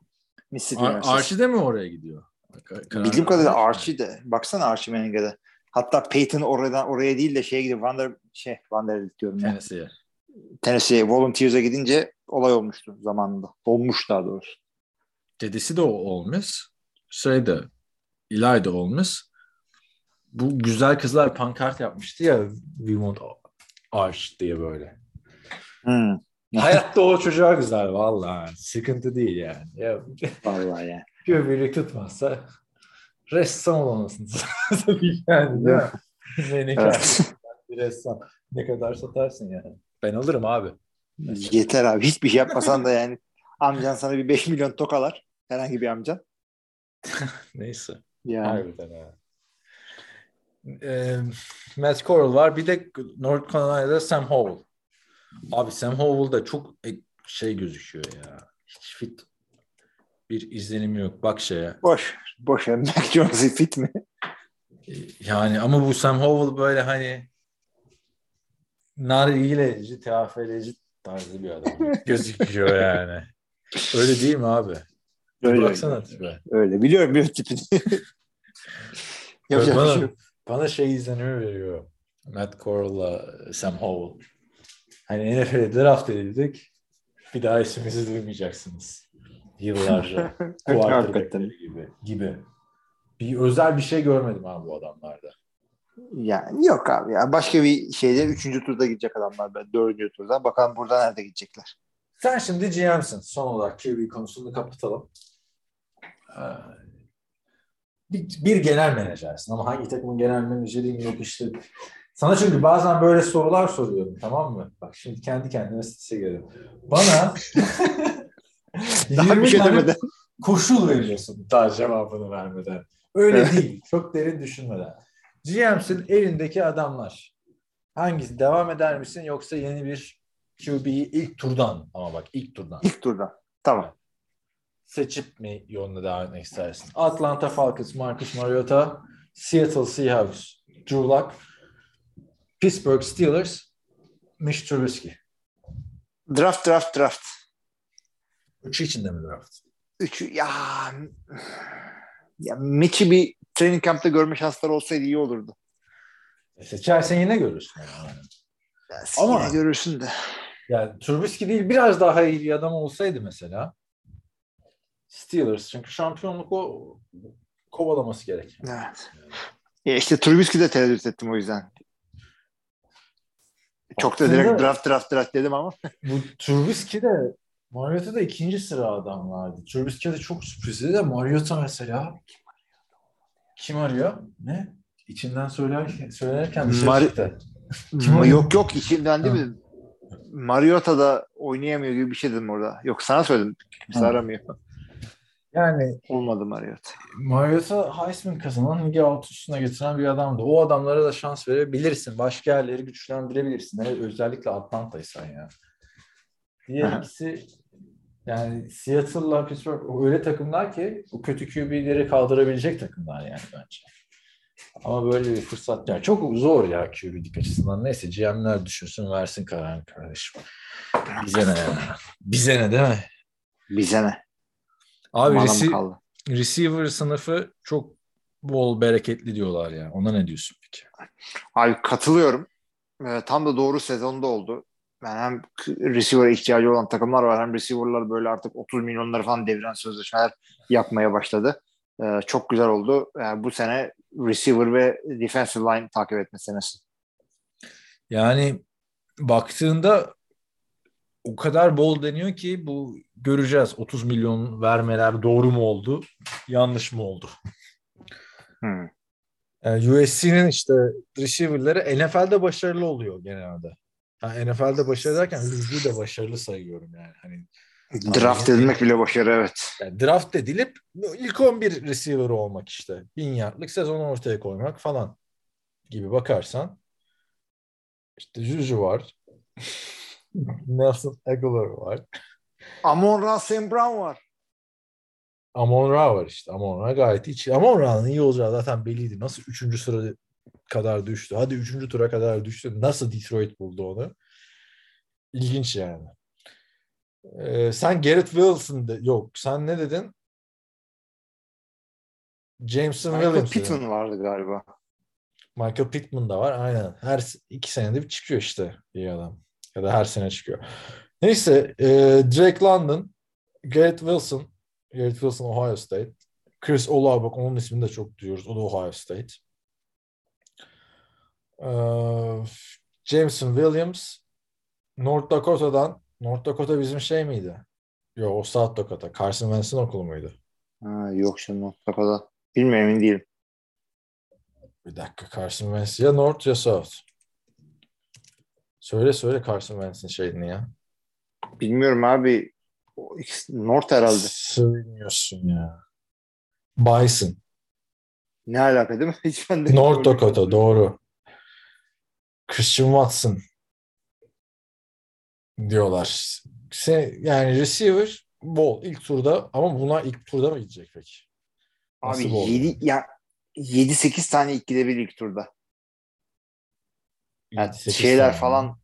Mississippi Ar- Üniversitesi. Archie de mi oraya gidiyor? Ka- karar Bildiğim kadarıyla Archie de. Baksana Archie Manning'e de. Hatta Peyton oradan oraya değil de şeye gidiyor. Vander şey Vanderbilt diyorum ya. Tennessee'ye. Tennessee'ye Volunteers'a gidince olay olmuştu zamanında. Olmuş daha doğrusu. Dedesi de o olmuş. Şey de İlay da olmuş. Bu güzel kızlar pankart yapmıştı ya We want Arch diye böyle. Hmm. Hayatta o çocuğa güzel vallahi. Sıkıntı değil yani. Ya Vallahi yani. göbeği tutmazsa ressam olmasın. Tabii yani değil mi? ne, ne kadar bir ressam. Ne kadar satarsın yani. Ben alırım abi. Yeter abi. Hiçbir şey yapmasan da yani amcan sana bir 5 milyon tokalar. Herhangi bir amcan. Neyse. Yani. Harbiden ha. Ee, Matt Corral var. Bir de North Carolina'da Sam Howell. Abi Sam Howell da çok e- şey gözüküyor ya. Hiç fit bir izlenim yok. Bak şeye. Boş. Boş. Mac Jones'u fit mi? Yani ama bu Sam Howell böyle hani nargileci, TFL'ci tarzı bir adam gözüküyor yani. Öyle değil mi abi? Öyle. Baksana tipe. Öyle. Biliyorum biliyorum tipini. Yapacak bir bana, şey yok. Bana şey izlenimi veriyor. Matt Corral'la Sam Howell. Hani NFL'e draft edildik. Bir daha ismimizi duymayacaksınız. Yıllarca. Quarterback'leri gibi. gibi. Bir özel bir şey görmedim abi bu adamlarda. Yani yok abi ya. Başka bir şeyde üçüncü turda gidecek adamlar. Ben dördüncü turda. Bakalım burada nerede gidecekler. Sen şimdi GM'sin. Son olarak QB konusunu kapatalım. Bir, bir genel menajersin ama hangi takımın genel menajeriyim yok işte. Sana çünkü bazen böyle sorular soruyorum tamam mı? Bak şimdi kendi kendime strese geliyorum. Bana Daha 20 bir şey demeden. koşul veriyorsun daha cevabını vermeden. Öyle değil. Çok derin düşünmeden. GM'sin elindeki adamlar. Hangisi? Devam eder misin yoksa yeni bir QB'yi ilk turdan ama bak ilk turdan İlk turdan. Tamam. Seçip mi yoluna devam etmek istersin? Atlanta Falcons, Marcus Mariota, Seattle Seahawks, Drew Luck, Pittsburgh Steelers, Mitch Trubisky. Draft draft draft. Üçü içinde mi draft? Üçü ya ya Mitch'i bir training camp'ta görme şansları olsaydı iyi olurdu. E, Seçersen yine görürsün. Yani. Ya, Ama- yine görürsün de. Yani Trubisky değil biraz daha iyi bir adam olsaydı mesela Steelers çünkü şampiyonluk o kovalaması gerek. Evet. Ya işte Trubisky'de tereddüt ettim o yüzden. Çok da direkt draft draft draft dedim ama. Bu Trubisky de Mariota da ikinci sıra adamlardı. Trubisky de çok sürprizdi de Mariota mesela kim arıyor? Ne? İçinden söylerken, söylerken dışarı Mari- çıktı. Ma- yok yok içimden değil mi? Mariota da oynayamıyor gibi bir şey dedim orada. Yok sana söyledim. Kimse Ha. aramıyor. Yani Olmadı Mariota. Mariota Heisman kazanan ligi alt üstüne getiren bir adamdı. O adamlara da şans verebilirsin. Başka yerleri güçlendirebilirsin. Evet, özellikle Atlanta'ysan ya. Diğer ikisi yani Seattle'la Pittsburgh öyle takımlar ki bu kötü QB'leri kaldırabilecek takımlar yani bence. Ama böyle bir fırsat yani çok zor ya QB'lik açısından. Neyse GM'ler düşünsün versin kararını kardeşim. Bize ne ya? Bize ne değil mi? Bize ne? Abi resi- kaldı? receiver sınıfı çok bol bereketli diyorlar ya. Ona ne diyorsun peki? Abi katılıyorum. Ee, tam da doğru sezonda oldu. Yani hem receiver ihtiyacı olan takımlar var hem receiver'lar böyle artık 30 milyonları falan deviren sözleşmeler yapmaya başladı. Ee, çok güzel oldu. Yani bu sene receiver ve defensive line takip etme senesi. Yani baktığında o kadar bol deniyor ki bu göreceğiz. 30 milyon vermeler doğru mu oldu? Yanlış mı oldu? Hmm. Yani USC'nin işte receiver'ları NFL'de başarılı oluyor genelde. Yani NFL'de başarılı derken hücrü de başarılı sayıyorum yani. Hani Draft edilmek bile başarı evet. yani draft edilip ilk 11 receiver olmak işte. Bin yardlık sezonu ortaya koymak falan gibi bakarsan işte Juju var. Nelson Aguilar var. Amon Ra St. Brown var. Amon Ra var işte. Amon Ra gayet iyi. Amon Ra'nın iyi olacağı zaten belliydi. Nasıl 3. sıra kadar düştü? Hadi 3. tura kadar düştü. Nasıl Detroit buldu onu? İlginç yani. Ee, sen Garrett Wilson de yok. Sen ne dedin? Jameson Michael Williams. dedin. Pittman vardı galiba. Michael Pittman da var. Aynen. Her iki senede bir çıkıyor işte iyi adam. Ya da her sene çıkıyor. Neyse. e, Drake London, Garrett Wilson, Garrett Wilson Ohio State. Chris Olave bak onun ismini de çok duyuyoruz. O da Ohio State. E, Jameson Williams, North Dakota'dan. North Dakota bizim şey miydi? Yok o South Dakota. Carson Wentz'in okulu muydu? Ha, yok şimdi mutlaka Bilmiyorum emin değilim. Bir dakika Carson Wentz ya North ya South. Söyle söyle Carson Wentz'in şeyini ya. Bilmiyorum abi. North herhalde. Söylemiyorsun ya. Bison. Ne alaka değil mi? Hiç ben de North Dakota doğru. Christian Watson diyorlar. Se- Yani receiver bol ilk turda ama buna ilk turda mı gidecek peki? Abi Nasıl oldu? 7 ya 7-8 tane ilk gidebilir ilk turda. Yani 7-8 şeyler tane. falan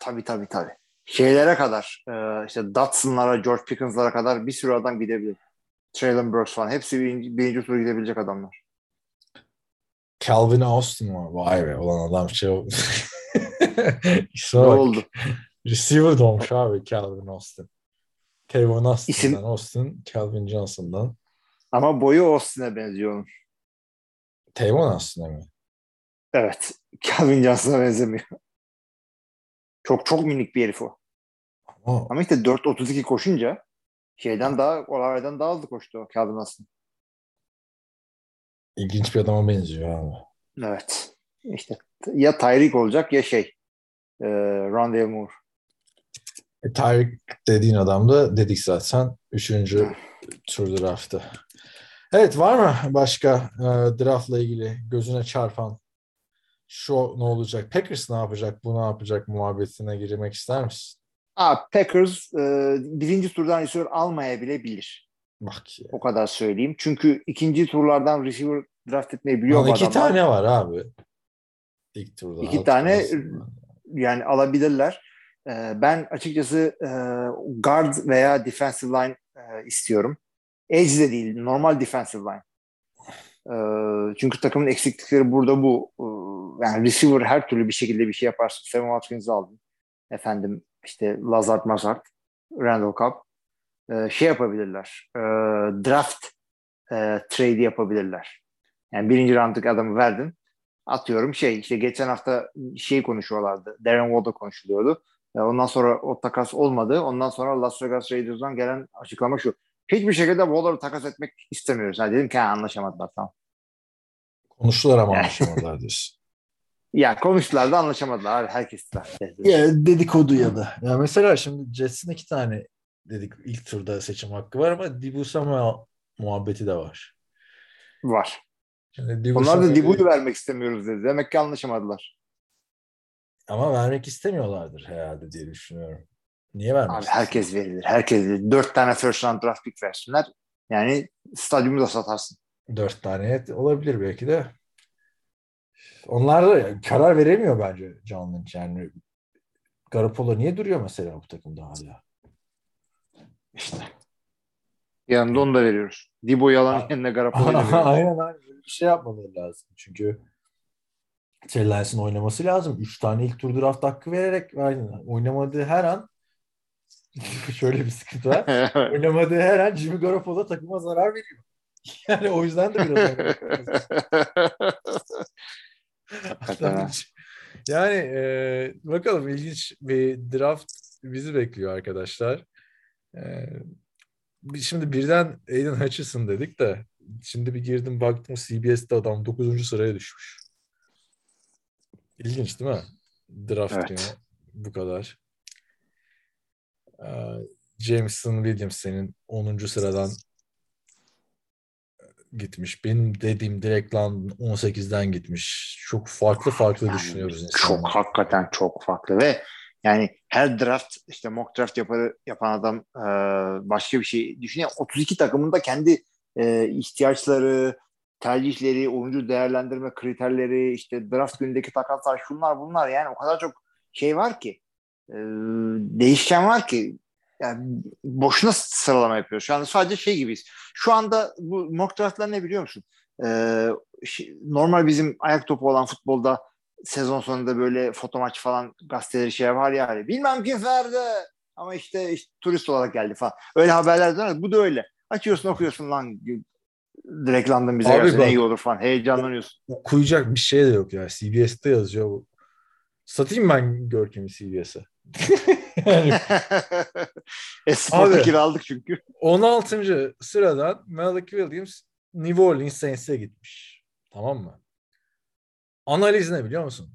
tabii tabii tabii. Şeylere kadar e, işte Dotson'lara, George Pickens'lara kadar bir sürü adam gidebilir. Traylon Burks falan. Hepsi birinci, birinci tura gidebilecek adamlar. Calvin Austin var. Vay be olan adam şey Ne oldu? Receiver doğmuş abi Calvin Austin. Kevin Austin'dan İsim- Austin, Calvin Johnson'dan. Ama boyu Austin'e benziyor onun. Tavon aslında mı? Evet. Calvin Johnson'a benzemiyor. Çok çok minik bir herif o. Ama Ama işte 4.32 koşunca şeyden daha Olave'den daha hızlı koştu o Calvin Austin. ilginç bir adama benziyor abi. Evet. İşte ya Tyreek olacak ya şey e, Rondale Moore. E, Tyreek dediğin adam da dedik zaten. Üçüncü tur draftı. Evet var mı başka e, draftla ilgili gözüne çarpan şu ne olacak? Packers ne yapacak? Bu ne yapacak muhabbetine girmek ister misin? Aa, Packers e, birinci turdan receiver almayabilir. Bak ya. O kadar söyleyeyim. Çünkü ikinci turlardan receiver draft etmeyi biliyor Lan iki tane var abi. İlk turda. İki tane turda. yani alabilirler. Ee, ben açıkçası e, guard veya defensive line e, istiyorum. Edge de değil, normal defensive line. Ee, çünkü takımın eksiklikleri burada bu. Ee, yani receiver her türlü bir şekilde bir şey yaparsın. Sam Watkins'i aldın. Efendim işte Lazard Mazard, Randall Cobb. Ee, şey yapabilirler. e, draft e, trade yapabilirler. Yani birinci roundlık adamı verdin atıyorum şey işte geçen hafta şey konuşuyorlardı. Darren Water konuşuluyordu. E, Ondan sonra o takas olmadı. Ondan sonra Las Vegas Raiders'dan gelen açıklama şu. Hiçbir şekilde Waller'ı takas etmek istemiyoruz. Yani dedim ki ha, anlaşamadılar tamam. Konuştular ama Yani. anlaşamadılar diyorsun. Ya konuştular da anlaşamadılar. Abi, herkes. Ya dedikodu ya da. Ya mesela şimdi Jets'in iki tane dedik ilk turda seçim hakkı var ama Dibu Samuel muhabbeti de var. Var. Şimdi Dibu Onlar da Dibu'yu vermek istemiyoruz dedi. Demek ki anlaşamadılar. ama vermek istemiyorlardır herhalde diye düşünüyorum. Niye vermek Abi herkes verilir. Herkes verilir. Dört tane first round draft pick versinler. Yani stadyumu da satarsın. Dört tane olabilir belki de. Onlar da karar veremiyor bence John Lynch. Yani Garoppolo niye duruyor mesela bu takımda hala? İşte. Yanında onu da veriyoruz. Dibu'yu alan A- yerine Garoppolo'yu aynen aynen. Bir şey yapmaları lazım. Çünkü Trey oynaması lazım. Üç tane ilk tur draft hakkı vererek aynen. oynamadığı her an şöyle bir sıkıntı var. Oynamadığı her an Jimmy Garoppolo takıma zarar veriyor. Yani o yüzden de biraz. yani e, bakalım ilginç bir draft bizi bekliyor arkadaşlar. E, şimdi birden Aiden Hutchinson dedik de şimdi bir girdim baktım CBS'te adam 9. sıraya düşmüş. İlginç değil mi? Draft Evet. günü bu kadar. E, Jameson Williams senin 10. sıradan gitmiş. Benim dediğim direkt lan 18'den gitmiş. Çok farklı farklı Yani düşünüyoruz Çok insanlar. hakikaten çok farklı ve yani her draft işte mock draft yapar, yapan adam e, başka bir şey düşünüyor. 32 takımın da kendi e, ihtiyaçları, tercihleri, oyuncu değerlendirme kriterleri, işte draft günündeki takaslar şunlar bunlar yani o kadar çok şey var ki e, değişken var ki yani boşuna sıralama yapıyoruz. Anda sadece şey gibiyiz. Şu anda bu mock draftlar ne biliyor musun? Ee, normal bizim ayak topu olan futbolda sezon sonunda böyle foto maç falan gazeteleri şey var ya hani bilmem kim verdi ama işte, işte turist olarak geldi falan. Öyle haberler dönüyor. Bu da öyle. Açıyorsun okuyorsun lan direkt London bize Abi gelse bak- ne iyi olur falan. Heyecanlanıyorsun. Okuyacak bir şey de yok ya. CBS'te yazıyor bu. Satayım ben Görkem'i CBS'e. yani e, sporta Abi. kiraladık çünkü. 16. sıradan Malik Williams New Orleans Saints'e gitmiş. Tamam mı? Analiz ne biliyor musun?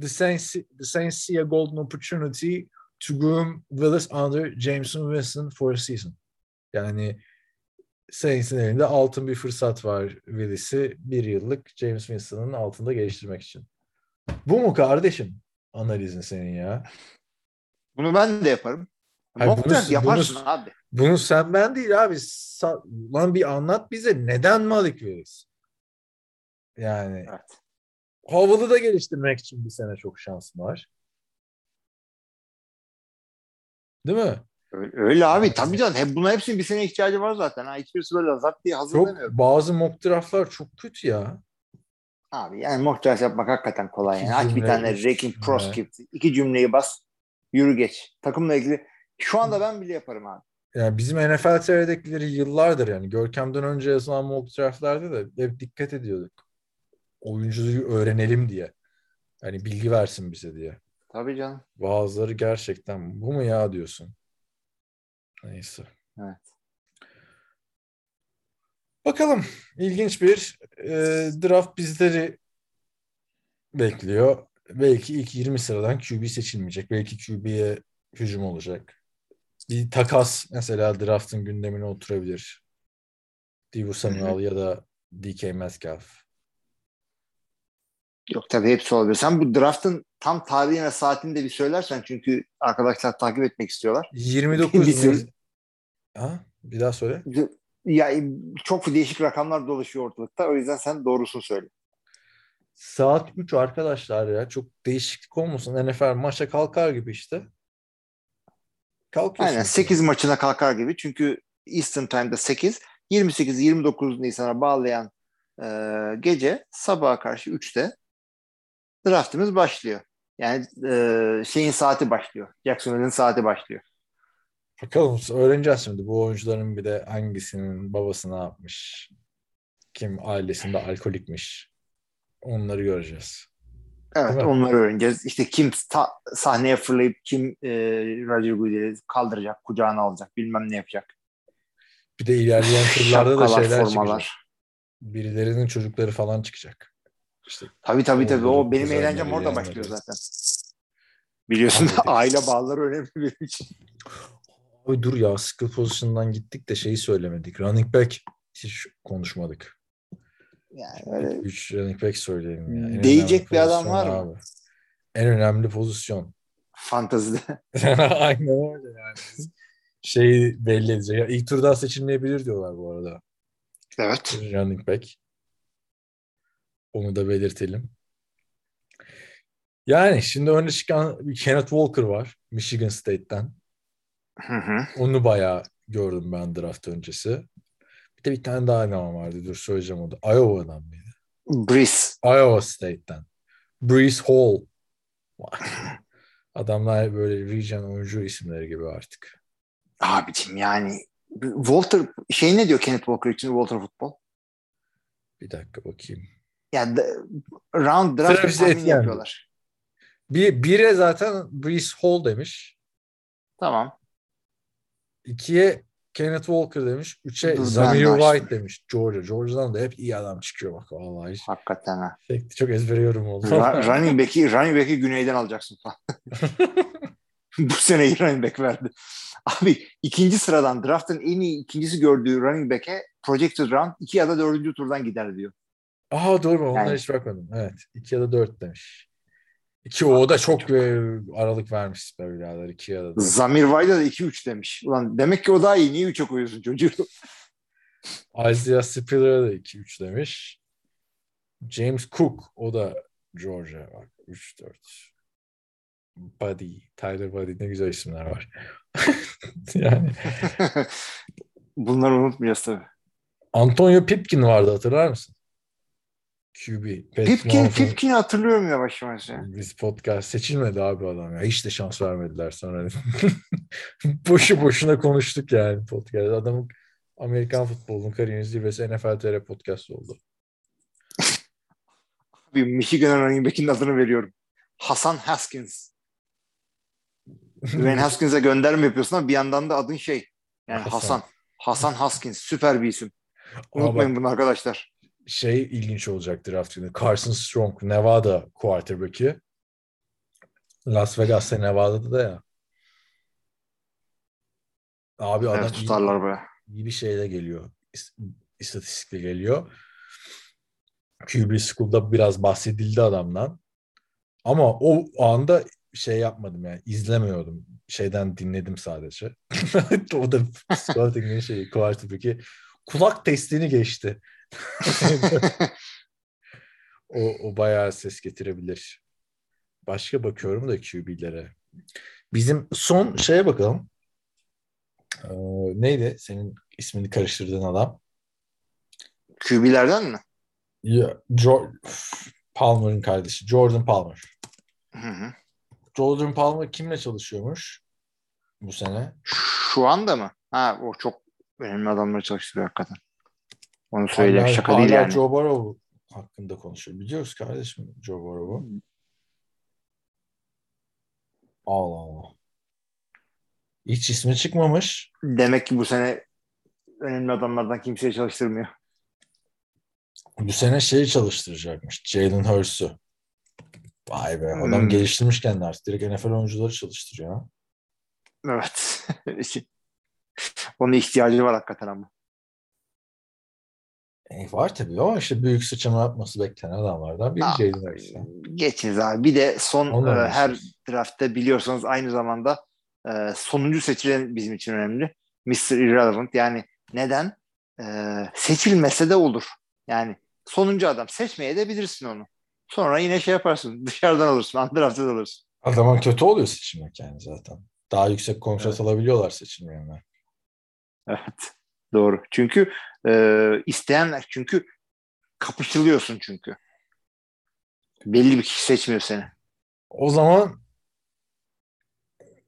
The Saints, the Saints see a golden opportunity to groom Willis under Jameson Winston for a season. Yani Saints'in elinde altın bir fırsat var Willis'i bir yıllık James Winston'ın altında geliştirmek için. Bu mu kardeşim analizin senin ya? Bunu ben de yaparım. Hayır, Mock bunu- draft yaparsın bunu- abi. Bunu sen ben değil abi. Sa- lan bir anlat bize neden Malik Willis? Yani Evet. Howell'ı da geliştirmek için bir sene çok şansın var. Değil mi? Öyle, öyle abi tabii canım. Hep, buna hepsinin bir sene ihtiyacı var zaten. Ha. Hiçbirisi böyle zart diye Çok hazırlamıyor. bazı mock draftlar çok kötü ya. Abi yani draft yapmak hakikaten kolay. Yani. Aç bir tane cümle. Proscript. iki cümleyi bas. Yürü geç. Takımla ilgili. Şu anda ben bile yaparım abi. Yani bizim NFL TV'dekileri yıllardır yani Görkem'den önce yazılan mock draftlarda da hep dikkat ediyorduk. Oyuncuyu öğrenelim diye. Yani bilgi versin bize diye. Tabii canım. Bazıları gerçekten bu mu ya diyorsun. Neyse. Evet. Bakalım. İlginç bir e, draft bizleri bekliyor. Belki ilk 20 sıradan QB seçilmeyecek. Belki QB'ye hücum olacak. Bir takas mesela draftın gündemine oturabilir. Divo Samuel ya da DK Metcalf. Yok tabii hepsi olabilir. Sen bu draftın tam tarihini ve saatini de bir söylersen çünkü arkadaşlar takip etmek istiyorlar. 29 Bir sürü- Mayıs- Ha? Bir daha söyle. Ya çok değişik rakamlar dolaşıyor ortalıkta. O yüzden sen doğrusunu söyle. Saat 3 arkadaşlar ya. Çok değişiklik olmasın. NFL maça kalkar gibi işte. Kalkıyorsun. Aynen 8 maçına kalkar gibi. Çünkü Eastern Time'da 8. 28-29 Nisan'a bağlayan e, gece sabaha karşı 3'te draftımız başlıyor. Yani e, şeyin saati başlıyor. Jacksonville'in saati başlıyor. Bakalım öğreneceğiz şimdi bu oyuncuların bir de hangisinin babası ne yapmış. Kim ailesinde alkolikmiş. Onları göreceğiz. Evet Değil mi? onları öğreneceğiz. İşte kim ta- sahneye fırlayıp kim e, Roger Goodell'i kaldıracak, kucağına alacak, bilmem ne yapacak. Bir de ilerleyen turlarda da şeyler formalar. çıkacak. Birilerinin çocukları falan çıkacak. İşte Tabii tabii tabii. O benim eğlencem orada başlıyor zaten. Biliyorsun aile bağları önemli benim için. Oy dur ya skill position'dan gittik de şeyi söylemedik. Running back hiç konuşmadık. Yani öyle 3 running back söyleyelim ya. En Değecek bir adam var mı? abi. En önemli pozisyon. fantazide. Aynen öyle yani. Şey belli edecek. Ya ilk turdan seçilmeyebilir diyorlar bu arada. Evet. Running back. Onu da belirtelim. Yani şimdi önde çıkan Kenneth Walker var. Michigan State'ten. Hı hı. Onu bayağı gördüm ben draft öncesi. Bir de bir tane daha adam vardı. Dur söyleyeceğim o da. Iowa'dan mıydı? Breeze. Iowa State'ten. Brees Hall. Adamlar böyle region oyuncu isimleri gibi artık. Abicim yani Walter şey ne diyor Kenneth Walker için Walter Football? Bir dakika bakayım. Yani de- round draft Etienne. yapıyorlar. Bir, bire zaten Brees Hall demiş. Tamam. İkiye Kenneth Walker demiş. Üçe Dur, ben Zamir de açtım. White demiş. Georgia. Georgia'dan da hep iyi adam çıkıyor bak vallahi. Hakikaten ha. Çok ezbere yorum oldu. Ra- running back'i running back'i güneyden alacaksın falan. Bu sene running back verdi. Abi ikinci sıradan draftın en iyi ikincisi gördüğü running back'e projected round iki ya da dördüncü turdan gider diyor. Aa doğru onları Yani- hiç bakmadım. Evet. 2 ya da 4 demiş. İki o da çok e, aralık vermiş birader. 2 ya da 4. Zamir White'a da 2-3 demiş. Ulan demek ki o daha iyi. Niye 3'e koyuyorsun çocuğu? Isaiah Spiller'a da 2-3 demiş. James Cook o da Georgia bak 3-4. Buddy, Tyler Buddy ne güzel isimler var. yani Bunları unutmayacağız tabii. Antonio Pipkin vardı hatırlar mısın? QB. Pipkin, Pipkin'i hatırlıyorum yavaş yavaş. ya. Biz podcast seçilmedi abi adam ya. Hiç de şans vermediler sonra. Boşu boşuna konuştuk yani podcast. Adamın Amerikan futbolunun kariyerin zirvesi NFL TR podcast oldu. Bir Michigan running back'in adını veriyorum. Hasan Haskins. Dwayne Haskins'e gönderme yapıyorsun ama bir yandan da adın şey. Yani Hasan. Hasan. Hasan Haskins. Süper bir isim. Unutmayın bak, bunu arkadaşlar. Şey ilginç olacak draft günü. Carson Strong, Nevada quarterback'i. Las Vegas'ta Nevada'da da ya. Abi adam Evet, iyi- tutarlar böyle. iyi bir şeyle geliyor. İs- İstatistikle geliyor. QB School'da biraz bahsedildi adamdan. Ama o anda şey yapmadım yani izlemiyordum. Şeyden dinledim sadece. o da scouting'in şeyi quarterback'i kulak testini geçti. o, o bayağı ses getirebilir. Başka bakıyorum da QB'lere. Bizim son şeye bakalım. Ee, neydi senin ismini karıştırdığın adam? QB'lerden mi? Ya, Jo- Palmer'ın kardeşi. Jordan Palmer. Hı hı. Jordan Palmer kimle çalışıyormuş bu sene? Şu anda mı? Ha o çok önemli adamları çalıştırıyor hakikaten. Onu söyleyeyim. Hala- Şaka değil hala yani. Joe Burrow hakkında konuşuyor. Biliyoruz kardeşim Joe Burrow'u. Allah Allah. Hiç ismi çıkmamış. Demek ki bu sene önemli adamlardan kimseye çalıştırmıyor. Bu sene şeyi çalıştıracakmış. Jalen Hurts'u. Vay be. Adam Hmm. geliştirmiş kendini artık. Direkt NFL oyuncuları çalıştırıyor. Evet. Onun ihtiyacı var hakikaten ama. E, var tabii ama işte büyük sıçrama yapması beklenen adamlardan biri Jalen Hurts. Geçiniz abi. Bir de son e, her draftta biliyorsanız aynı zamanda e, sonuncu seçilen bizim için önemli. Mr. Irrelevant. Yani neden? E, seçilmese de olur. Yani sonuncu adam. Seçmeye de bilirsin onu. Sonra yine şey yaparsın. Dışarıdan alırsın. Undrafted alırsın. Adamın kötü oluyor seçilmek yani zaten. Daha yüksek kontrat alabiliyorlar seçilmeyenler. Evet. Doğru. Çünkü e, isteyenler çünkü kapışılıyorsun çünkü. Belli bir kişi seçmiyor seni. O zaman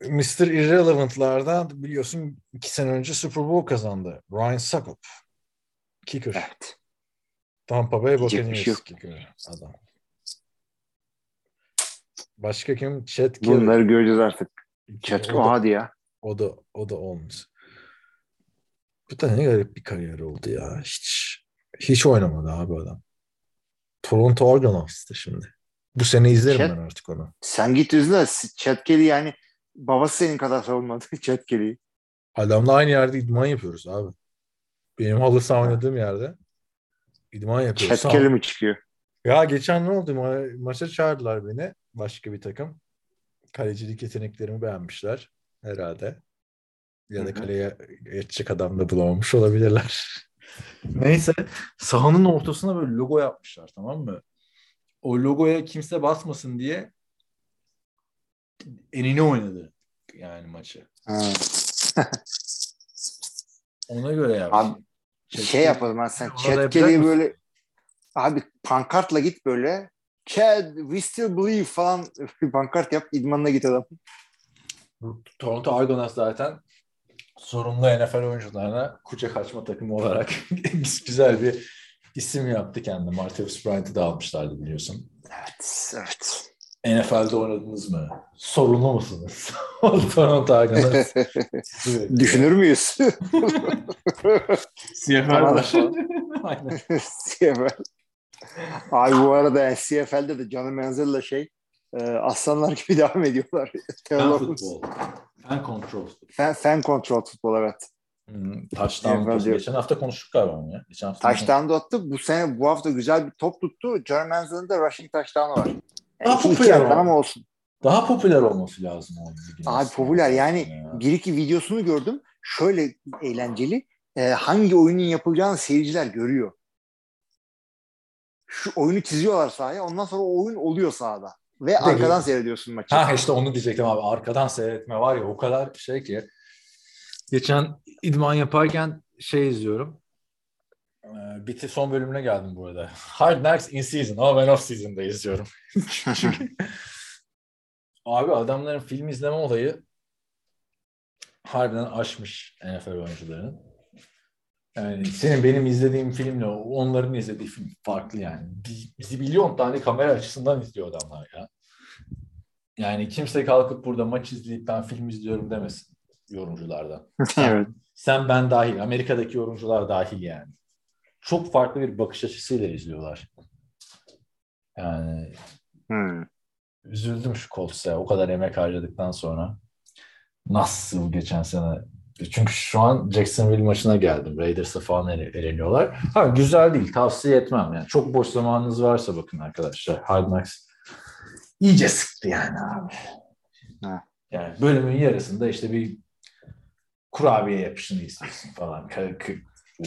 Mr. Irrelevant'lardan biliyorsun iki sene önce Super Bowl kazandı. Ryan Suckup. Kicker. Evet. Tampa Bay bir Buccaneers şey kicker adam. Başka kim? Chet. Bunları göreceğiz artık. O da, hadi ya. o da o da olmuş. Bu da ne garip bir kariyer oldu ya. Hiç hiç oynamadı abi adam. Toronto Argonauts'ta şimdi. Bu sene izlerim Chet- ben artık onu. Sen git izle. Chat Kelly yani babası senin kadar savunmadı Chat Kelly'yi. Adamla aynı yerde idman yapıyoruz abi. Benim halı saha oynadığım yerde idman yapıyoruz. Chat Kelly mi çıkıyor? Ya geçen ne oldu? Ma- maça çağırdılar beni. Başka bir takım. Kalecilik yeteneklerimi beğenmişler herhalde. Ya da kaleye geçecek adam da bulamamış olabilirler. Neyse sahanın ortasına böyle logo yapmışlar tamam mı? O logoya kimse basmasın diye enine oynadı yani maçı. Ha. Ona göre yaptı. Abi, şey yapalım ha sen mısın? böyle abi pankartla git böyle Chad we still believe falan bir pankart yap idmanına git adam. Toronto Argonauts zaten sorumlu NFL oyuncularına kucak açma takımı olarak güzel bir isim yaptı kendi. Martavis Bryant'ı da almışlardı biliyorsun. Evet, evet. NFL'de oynadınız mı? Sorumlu musunuz? Toronto Argonauts. Düşünür müyüz? CFL. CFL. Abi bu arada CFL'de de Johnny Manziel'la şey e, aslanlar gibi devam ediyorlar. Fan Teolog- futbol. Fan control. fan, fan control futbol evet. Hmm, touchdown. Geçen hafta konuştuk galiba onu ya. Geçen hafta Touchdown da attı. Bu sene bu hafta güzel bir top tuttu. Manziel'in de rushing touchdown'u var. Yani Daha iki popüler ama. olsun. Daha popüler olması lazım o ligin. Abi popüler yani Ya. bir iki videosunu gördüm. Şöyle eğlenceli. E, hangi oyunun yapılacağını seyirciler görüyor. Şu oyunu çiziyorlar sahaya. Ondan sonra o oyun oluyor sahada. Ve arkadan seyrediyorsun maçı. Ha işte onu diyecektim abi. Arkadan seyretme var ya o kadar şey ki. Geçen idman yaparken şey izliyorum. Ee, Biti son bölümüne geldim bu arada. Hard Knocks in season ama ben off season'da izliyorum. Çünkü abi adamların film izleme olayı harbiden aşmış NFL oyuncularının. Yani senin benim izlediğim filmle onların izlediği film farklı yani. Milyon tane kamera açısından izliyor adamlar ya. Yani kimse kalkıp burada maç izleyip ben film izliyorum demesin yorumculardan. evet. Sen ben dahil, Amerika'daki yorumcular dahil yani. Çok farklı bir bakış açısıyla izliyorlar. Yani Hmm. üzüldüm şu Colts'a. O kadar emek harcadıktan sonra. Nasıl geçen sene? Çünkü şu an Jacksonville maçına geldim. Raiders'a falan ele- eleniyorlar. Ha, güzel değil. Tavsiye etmem. Yani çok boş zamanınız varsa bakın arkadaşlar. Hard Knocks iyice sıktı yani abi. Ha. Yani bölümün yarısında işte bir kurabiye yapışını istiyorsun falan. Kar-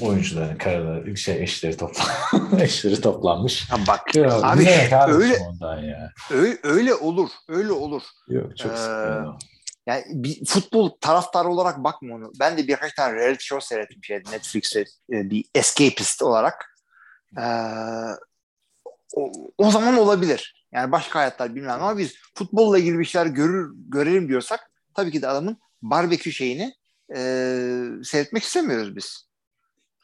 oyuncuların karıları, şey eşleri toplan eşleri toplanmış. Ha bak Ya, Abi öyle- ondan ya. öyle, öyle olur. Öyle olur. Yok çok Ee, sıkıntı. Yani bir futbol taraftarı olarak bakma onu. Ben de birkaç tane reality show seyrettim şeyde Netflix'te e, bir escapist olarak. Ee, o, o zaman olabilir. Yani başka hayatlar bilmem ama biz futbolla ilgili bir şeyler görür, görelim diyorsak tabii ki de adamın barbekü şeyini e, seyretmek istemiyoruz biz.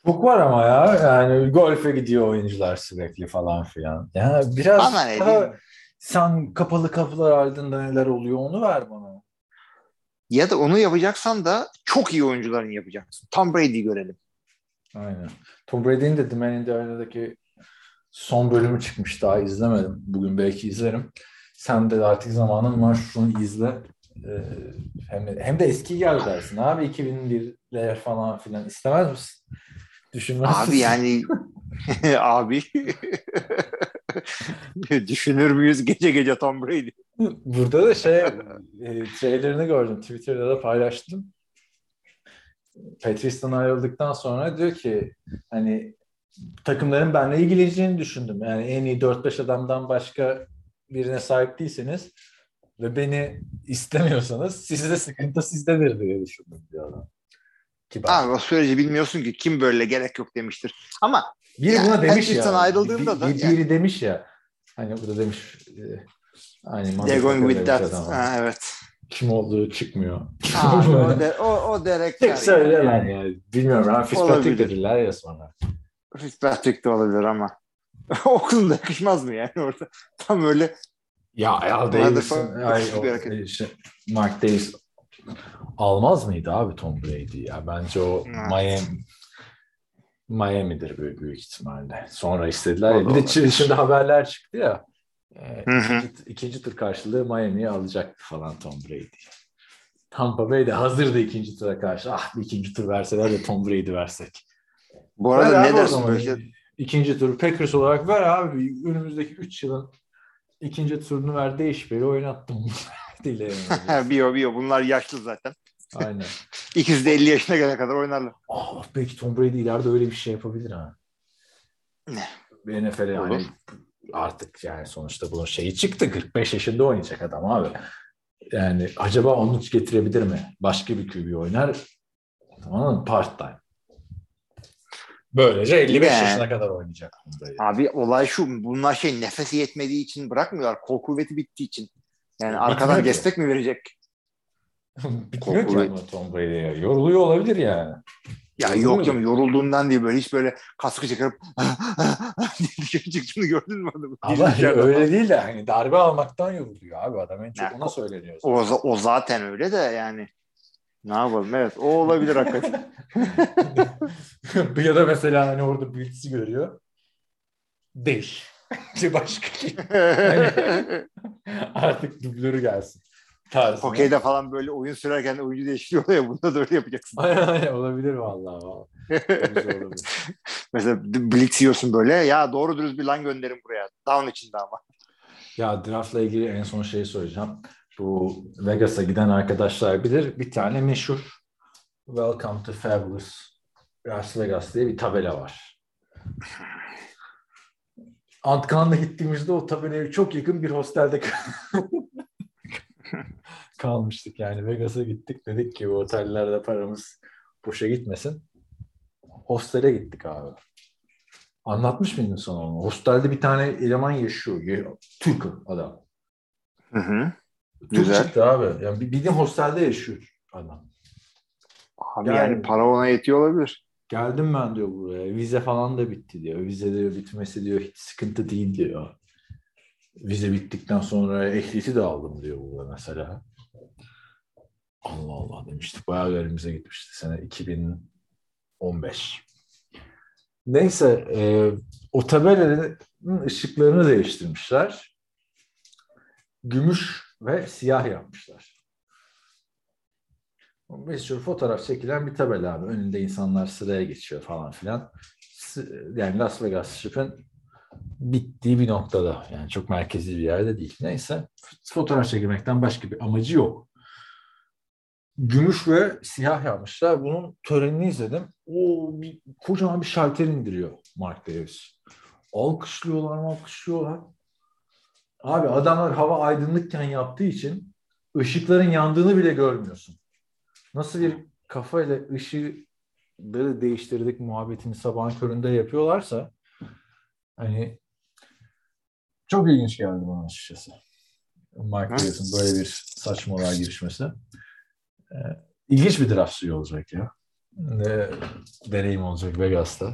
Çok var ama ya. Yani golfe gidiyor oyuncular sürekli falan filan. Ya biraz Bana ne daha sen kapalı kapılar ardında neler oluyor onu ver bana. Ya da onu yapacaksan da çok iyi oyuncuların yapacaksın. Tom Brady'yi görelim. Aynen. Tom Brady'nin de The Man in the Arena'daki son bölümü çıkmış. Daha izlemedim. Bugün belki izlerim. Sen de artık zamanın var şunu izle. Ee, hem, de, hem de eski gel dersin. Abi 2001'ler falan filan istemez misin? Düşünmez Abi yani Abi. Düşünür müyüz gece gece Tom Brady? Burada da şey e, trailerını gördüm. Twitter'da da paylaştım. Patrice'den ayrıldıktan sonra diyor ki hani takımların benimle ilgileneceğini düşündüm. Yani en iyi 4-5 adamdan başka birine sahip değilseniz ve beni istemiyorsanız sizde sıkıntı sizdedir diye düşündüm diyor adam. Kibar. Abi o süreci bilmiyorsun ki kim böyle gerek yok demiştir. Ama Biri Yani buna demiş ya. ayrıldığında da bir, yani- biri demiş ya. Hani burada demiş e, aynı they're going with that. Ha, evet. Kim olduğu çıkmıyor. Abi, o, de, o, o Derek Tek söylemem yani. yani. Bilmiyorum. Ben Fitzpatrick dediler ya sonra. Fitzpatrick de olabilir ama. Okulunda yakışmaz mı yani orada? Tam öyle Ya Al Davis'in bir Mark Davis almaz mıydı abi Tom Brady ya? Bence o Evet. Miami Miami'dir büyük, büyük ihtimalle. Sonra istediler. Ya. Bir de olabilir. şimdi haberler çıktı ya. E, ikinci, ikinci tur karşılığı Miami'ye alacaktı falan Tom Brady. Tampa Bay de hazırdı ikinci tura karşı. Ah bir ikinci tur verseler de Tom Brady versek. Bu arada Ver ne dersin böyle? İkinci tur Packers olarak ver abi. Önümüzdeki 3 yılın ikinci turunu ver değiş beri oynattım. Dileyelim. bio bio bunlar yaşlı zaten. Aynen. İkisi de 50 yaşına gelene kadar oynarlar. Ah belki Tom Brady ileride öyle bir şey yapabilir ha. Ne? NFL yani Olur. artık yani sonuçta bunun şeyi çıktı. 45 yaşında oynayacak adam abi. Yani acaba onu getirebilir mi? Başka bir QB oynar. Tamam mı? Part time. Böylece 55 Ne? yaşına kadar oynayacak. Abi olay şu bunlar şey nefesi yetmediği için bırakmıyorlar. Kol kuvveti bittiği için. Yani Bitmiyor arkadan ki. destek mi verecek? Bitmiyor ki Kuvvet. ama Tom Brady'ye. Yoruluyor olabilir yani. Ya Yoruluyor yok canım yorulduğundan değil böyle hiç böyle kaskı çıkarıp dışarı çıktığını gördün mü adamı? Ama öyle değil de hani darbe almaktan yoruluyor abi adam en çok Ya, ona söyleniyor. O, o zaten öyle de yani. Ne yapalım evet o olabilir hakikaten. ya da mesela hani orada Blitz'i görüyor. Değiş. İşte başka şey. Artık dublörü gelsin. Tarzı. Hokeyde falan böyle oyun sürerken oyuncu değiştiriyor ya bunda da öyle yapacaksın. Aynen aynen olabilir vallahi. vallahi. Mesela blitz yiyorsun böyle ya doğru dürüst bir lan gönderin buraya. Down içinde ama. Ya draftla ilgili en son şeyi söyleyeceğim. Bu Vegas'a giden arkadaşlar bilir. Bir tane meşhur Welcome to Fabulous Las Vegas diye bir tabela var. Antkan'la gittiğimizde o tabelaya çok yakın bir hostelde kalmıştık. Yani Vegas'a gittik dedik ki bu otellerde paramız boşa gitmesin. Hostele gittik abi. Anlatmış mıydın sana onu? Hostelde bir tane eleman yaşıyor. Türk adam. Hı hı. Türk Güzel. çıktı abi. Yani bir- bildiğin hostelde yaşıyor adam. Abi Yani- yani para ona yetiyor olabilir. Geldim ben diyor buraya. Vize falan da bitti diyor. Vize diyor bitmesi diyor hiç sıkıntı değil diyor. Vize bittikten sonra ehliyeti de aldım diyor burada mesela. Allah Allah demiştik. Bayağı garibimize gitmişti sene 2015. Neyse e, o tabelanın ışıklarını değiştirmişler. Gümüş ve siyah yapmışlar. Meşhur fotoğraf çekilen bir tabela abi. Önünde insanlar sıraya geçiyor falan filan. Yani Las Vegas Strip'in bittiği bir noktada. Yani çok merkezi bir yerde değil. Neyse. Fotoğraf çekilmekten başka bir amacı yok. Gümüş ve siyah yapmışlar. Bunun törenini izledim. O bir, kocaman bir şalter indiriyor Mark Davis. Alkışlıyorlar alkışlıyorlar. Abi adamlar hava aydınlıkken yaptığı için ışıkların yandığını bile görmüyorsun. Nasıl bir kafayla ışıkları değiştirdik muhabbetini sabahın köründe yapıyorlarsa hani çok ilginç geldi bana açıkçası. Mark Davis'in böyle bir saçmalığa girişmesi. Ee, ilginç bir draft suyu olacak ya. Ne deneyim olacak Vegas'ta.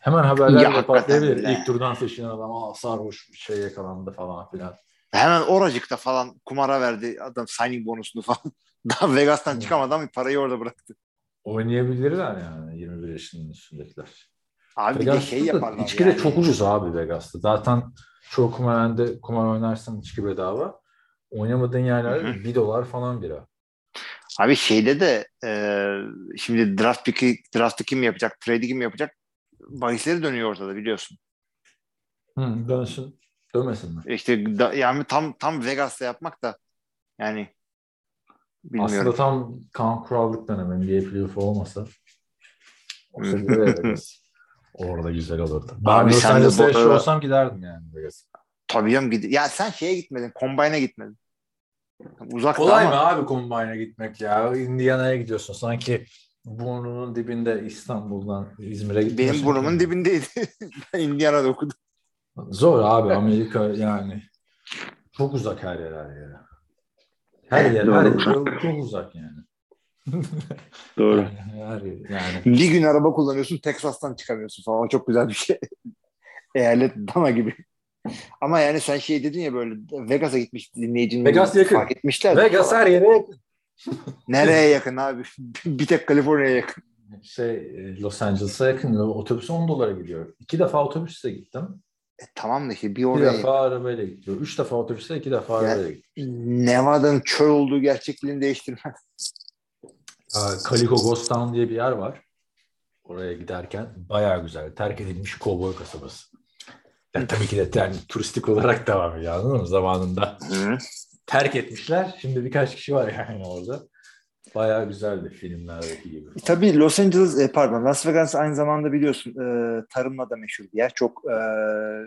Hemen haberler patlayabilir. İlk turdan seçilen adam Aa, sarhoş bir şey yakalandı falan filan. Hemen oracıkta falan kumara verdi adam signing bonusunu falan. Daha Vegas'tan çıkamadan bir parayı orada bıraktı. Oynayabilirler yani 21 yaşının üstündekiler. Abi bir de Vegas'ta şey yaparlar içki yani. de çok ucuz abi Vegas'ta. Zaten çoğu kumarhanede kumar oynarsan içki bedava. Oynamadığın yerlerde Hı hı. 1 dolar falan bira. Abi şeyde de e, şimdi draft pick'i draft'ı kim yapacak, trade'i kim yapacak? bahisleri dönüyor ortada biliyorsun. Hı, dönsün. Dönmesin mi? İşte da, yani tam tam Vegas'ta yapmak da yani bilmiyorum. Aslında tam kan kurallık dönemi NBA playoff olmasa olsa. Orada güzel olurdu. Ben Abi Los Angeles'ta bu- yaşıyor olsam giderdim yani. Tabii canım gid- Ya sen şeye gitmedin. Combine'a gitmedin. Uzakta Kolay ama. mı abi Combine'a gitmek ya? Indiana'ya gidiyorsun. Sanki burnunun dibinde İstanbul'dan İzmir'e gitmiyorsun. Benim burnumun dibindeydi. ben Indiana'da okudum. Zor abi Amerika yani. Çok uzak her yer her yere. Her yer, her yer çok uzak yani. Doğru. Yani her yani. Bir gün araba kullanıyorsun Texas'tan çıkamıyorsun falan. O çok güzel bir şey. Eyalet dana gibi. Ama yani sen şey dedin ya böyle Vegas'a gitmiş dinleyicinin Vegas yakın. fark etmişler. Vegas her yere yakın. Nereye yakın abi? bir tek Kaliforniya'ya yakın. Şey e, Los Angeles'a yakın. Otobüs 10 dolara gidiyor. İki defa otobüsle gittim. E, tamam da işte bir Bir oraya defa arabayla gidiyor. Üç defa otobüsle iki defa arabayla gidiyor. Nevada'nın çöl olduğu gerçekliğini değiştirmez. Aa, Calico Ghost Town diye bir yer var. Oraya giderken bayağı güzel. Terk edilmiş kovboy kasabası. Ya tabii ki de yani turistik olarak devam ediyor anladın mı zamanında. Terk etmişler. Şimdi birkaç kişi var yani orada. Bayağı güzeldi filmlerdeki gibi. Tabii Los Angeles, e, pardon Las Vegas aynı zamanda biliyorsun e, tarımla da meşhur bir yer. Çok e,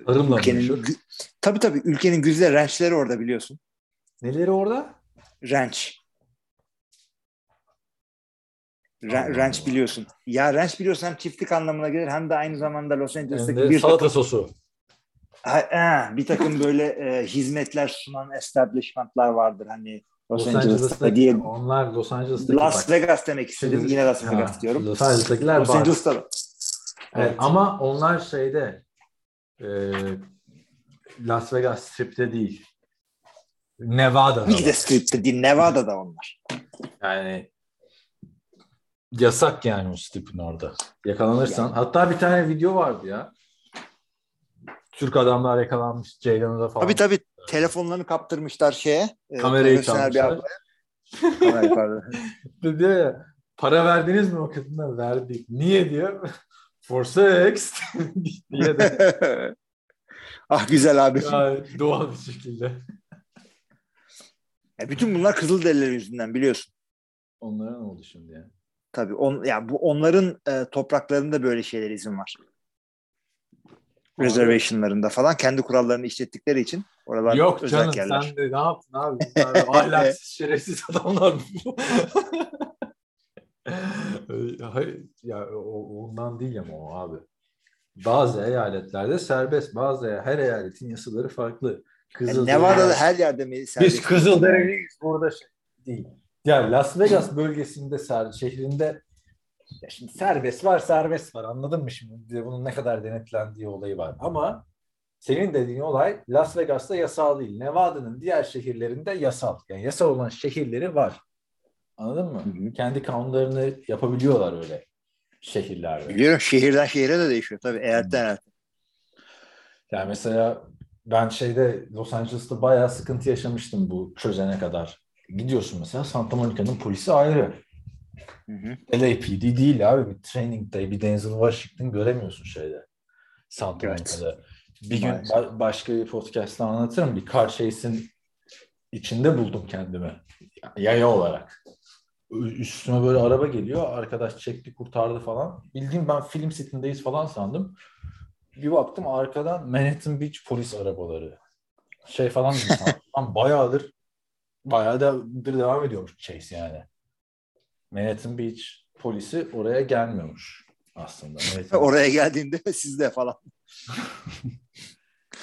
Tarımla mı ülkenin, meşhur? gü- tabii tabii ülkenin güzide ranchleri orada biliyorsun. Neleri orada? Ranch. Ranch biliyorsun. Ya ranch biliyorsun hem çiftlik anlamına gelir hem de aynı zamanda Los Angeles'taki bir salata takım, sosu. ha, ha, bir takım böyle e, hizmetler sunan establishmentlar vardır. Hani Los, Los Angeles'ta diye onlar Los Angeles'taki Las bak- Vegas demek istedim. Şimdi- Yine Las Ha, Vegas diyorum. Los Angeles'takiler Los. Angeles'ta da. Evet, ama onlar şeyde e, Las Vegas Strip'te değil. Nevada'da. Bir de stripte değil. Nevada'da onlar. Yani yasak yani o stripin orada. Yakalanırsan. Hatta bir tane video vardı ya. Türk adamlar yakalanmış Ceylan'da falan. Tabii tabii telefonlarını kaptırmışlar şeye. e, Kamerayı bir çalmışlar. Kamerayı pardon. Diyor ya para verdiniz mi o kadına? Verdik. Niye diyor. For sex diye de ah güzel abi. gayet doğal bir şekilde. Ya bütün bunlar Kızılderililer yüzünden biliyorsun. Onlara ne oldu şimdi ya? Tabii on, ya bu onların e, topraklarında böyle şeyler izin var. Reservation'larında falan kendi kurallarını işlettikleri için oralar Yok özel canım yerler. sen de ne yaptın abi? Ahlaksız, şerefsiz adamlar. Hayır, ya o, ondan değil ama o abi. Bazı eyaletlerde serbest, bazı her eyaletin yasaları farklı. Yani Kızıl Nevada'da her yerde mi? Biz serbest? Kızılderiliyiz burada şey değil. Ya Las Vegas bölgesinde ser, şehrinde ya şimdi serbest var serbest var anladın mı şimdi? Bunun ne kadar denetlendiği olayı var. Ama senin dediğin olay Las Vegas'ta yasal değil. Nevada'nın diğer şehirlerinde yasal. Yani yasal olan şehirleri var. Anladın mı? Hı hı. Kendi kanunlarını yapabiliyorlar öyle şehirlerde. Biliyorum şehirden şehire de değişiyor tabii. Eyaletten eyalete. Yani mesela ben şeyde Los Angeles'ta bayağı sıkıntı yaşamıştım bu çözene kadar. Gidiyorsun mesela Santa Monica'nın polisi ayrı. Hı hı. LAPD değil abi. Bir training day, bir Denzel Washington göremiyorsun şeyde. Santa Evet. Monica'da. Bir gün ba- başka bir podcast'ta anlatırım. Bir car chase'in içinde buldum kendimi. Yaya olarak. Üstüme böyle araba geliyor. Arkadaş çekti kurtardı falan. Bildiğim ben film setindeyiz falan sandım. Bir baktım arkadan Manhattan Beach polis arabaları. Şey falan dedim. Bayağıdır bayağı da devam ediyormuş chase yani. Manhattan Beach polisi oraya gelmiyormuş aslında. Manhattan- Oraya geldiğinde sizde falan.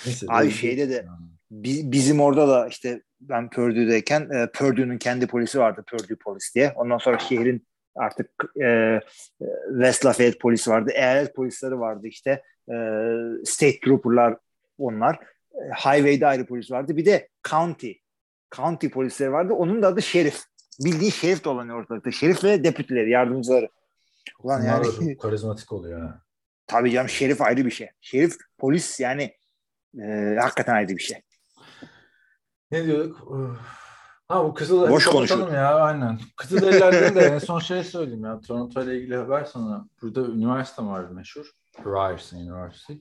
Neyse, Abi öyle- şeyde de Bi- bizim orada da işte ben Purdue'deyken e, Purdue'nun kendi polisi vardı Purdue polis diye. Ondan sonra şehrin artık e, e, West Lafayette polisi vardı. Eyalet polisleri vardı işte. E, State Trooper'lar onlar. E, Highway'de ayrı polis vardı. Bir de County. County polisleri vardı. Onun da adı şerif. Bildiğin şerif dolanıyor ortalıkta. Şerif ve deputileri, yardımcıları. Ulan Bunlar yani karizmatik oluyor. ha. tabii canım şerif ayrı bir şey. Şerif polis yani e, hakikaten ayrı bir şey. Ne diyorduk? Ha bu Kızıl Boş konuşuyor. ya aynen. Kızılderililerden de en son şey söyleyeyim ya. Toronto ile ilgili haber sana. Burada üniversite var meşhur. Ryerson University.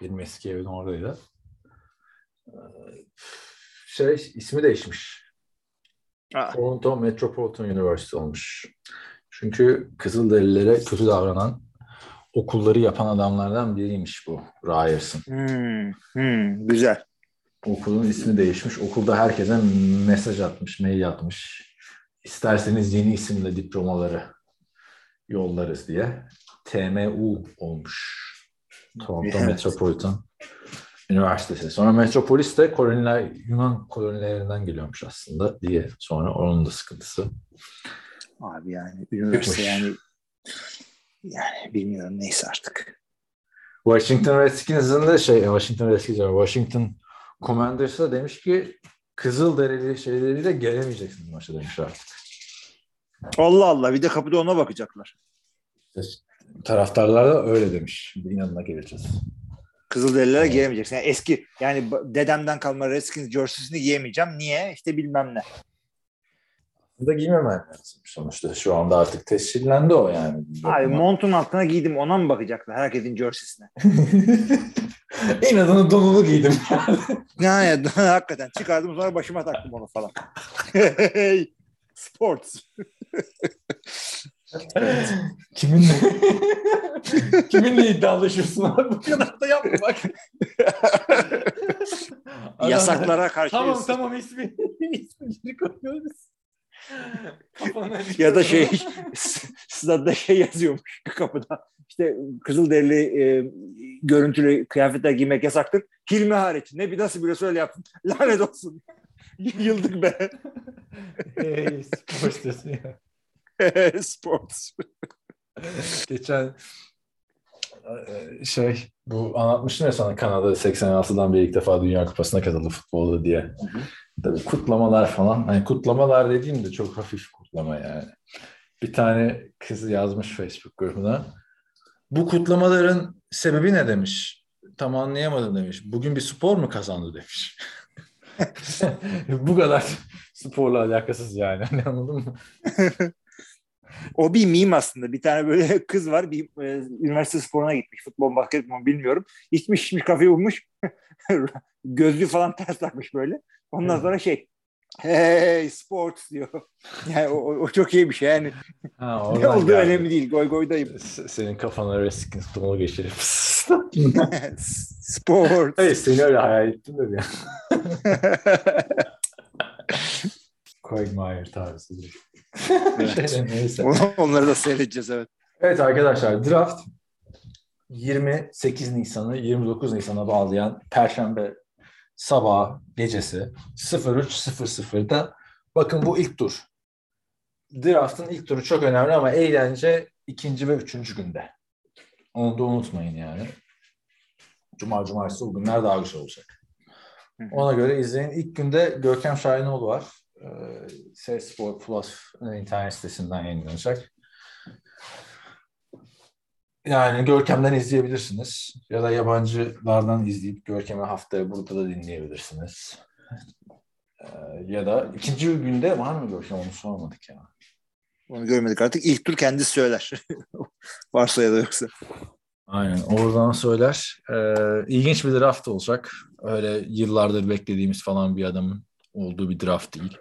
Benim eski evim oradaydı. Ee, Şey, ismi değişmiş. Aa. Toronto Metropolitan University olmuş. Çünkü Kızılderililere kötü davranan okulları yapan adamlardan biriymiş bu Ryerson. Hmm, hmm, güzel. Okulun ismi değişmiş. Okulda herkese mesaj atmış, mail atmış. İsterseniz yeni isimle diplomaları yollarız diye. TMU olmuş. Toronto Evet. Metropolitan Üniversitesi. Sonra Metropolis de koloniler, Yunan kolonilerinden geliyormuş aslında diye. Sonra onun da sıkıntısı. Abi yani üniversite yani yani bilmiyorum neyse artık. Washington Redskins'in de şey, Washington Redskins, Washington Commanders da demiş ki Kızılderili şeyleriyle gelemeyeceksiniz maça demiş artık. Allah Allah bir de kapıda ona bakacaklar. Taraftarlar da öyle demiş. Bir inanına geleceğiz. Kızılderililere giyemeyeceksin. Yani eski yani dedemden kalma Redskins jersey'sini giyemeyeceğim. Niye? İşte bilmem ne. da giymemen lazım. Sonuçta şu anda artık tescillendi o yani. Abi montun altına giydim ona mı bakacaklar herkesin jersey'sine? İnadına donunu giydim. Yani hakikaten çıkardım sonra başıma taktım onu falan. Sports. Kiminle kiminle iddialaşıyorsun abi? Bu kadar da yapma bak. Yasaklara karşı. Tamam tamam ismi ismini koyuyoruz. Kafana Ya da şey statta şey yazıyormuş kapıda. İşte Kızılderili e, görüntülü kıyafetler giymek yasaktır. Hilmi hariç. Ne bir nasıl biliyorsa öyle yaptın. Lanet olsun. Yıldık be. Hey, spor sitesi ya. Sports. Geçen e, şey bu anlatmıştım ya sana Kanada 86'dan beri ilk defa Dünya Kupası'na katıldı futbolda diye. Tabii kutlamalar falan. Hani kutlamalar dediğim de çok hafif kutlama yani. Bir tane kız yazmış Facebook grubuna. Bu kutlamaların sebebi ne demiş. Tam anlayamadım demiş. Bugün bir spor mu kazandı demiş. Bu kadar sporla alakasız yani. Hani anladın mı? O bir meme aslında. Bir tane böyle kız var. Bir e, üniversite sporuna gitmiş. Futbol, basketbol bilmiyorum. İçmiş içmiş kafayı bulmuş. Gözlüğü falan ters takmış böyle. Ondan sonra şey Hey sports diyor. Yani o, o- çok iyi bir şey. Yani Ha, ne olduğu geldi. önemli değil. Goy goydayım. S- Senin kafana Redskins toну geçirip sports. Hayır seni öyle hayal ettim de ya. Quagmire tarzı. bir şey. Neyse. Onları da seyredeceğiz evet. Evet arkadaşlar draft 28 Nisan'ı 29 Nisan'a bağlayan Perşembe sabah gecesi 03.00'da bakın bu ilk tur. Draft'ın ilk turu çok önemli ama eğlence ikinci ve üçüncü günde. Onu da unutmayın yani. Cuma, cumartesi o günler daha güzel olacak. Ona göre izleyin. İlk günde Görkem Şahinoğlu var. Ee, S-Sport Plus internet sitesinden yayınlanacak. Yani Görkem'den izleyebilirsiniz. Ya da yabancılardan izleyip Görkem'i haftaya burada da dinleyebilirsiniz. Ee, ya da ikinci günde var mı Görkem onu sormadık ya. Onu görmedik artık. İlk tur kendisi söyler. Varsa ya da yoksa. Aynen oradan söyler. Ee, ilginç bir draft olacak. Öyle yıllardır beklediğimiz falan bir adamın olduğu bir draft değil.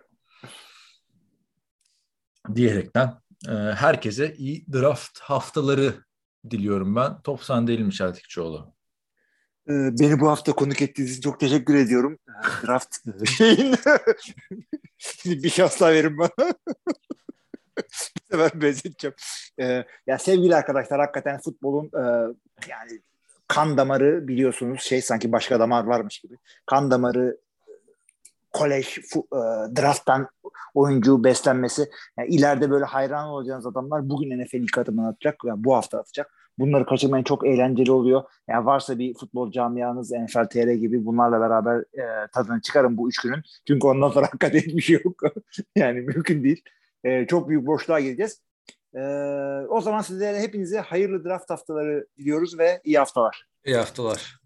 Diyerekten e, herkese iyi draft haftaları diliyorum ben. Top sen değilim Çeltikçioğlu. Ee, Beni bu hafta konuk ettiğiniz için çok teşekkür ediyorum. Ee, Draft şeyin bir şans daha verin bana. bu sefer benzeteceğim. Ee, ya sevgili arkadaşlar hakikaten futbolun e, yani kan damarı biliyorsunuz şey sanki başka damar varmış gibi. Kan damarı kolej e, drafttan oyuncu beslenmesi. Yani ileride böyle hayran olacağınız adamlar bugün NFL ilk adımını atacak. Yani bu hafta atacak. Bunları kaçırmayın çok eğlenceli oluyor. Yani varsa bir futbol camianız NFL TR gibi bunlarla beraber e, tadını çıkarın bu üç günün. Çünkü ondan sonra hakikaten hiçbir şey yok. yani mümkün değil. E, çok büyük boşluğa gireceğiz. E, o zaman sizlere hepinize hayırlı draft haftaları diliyoruz ve iyi haftalar. İyi haftalar.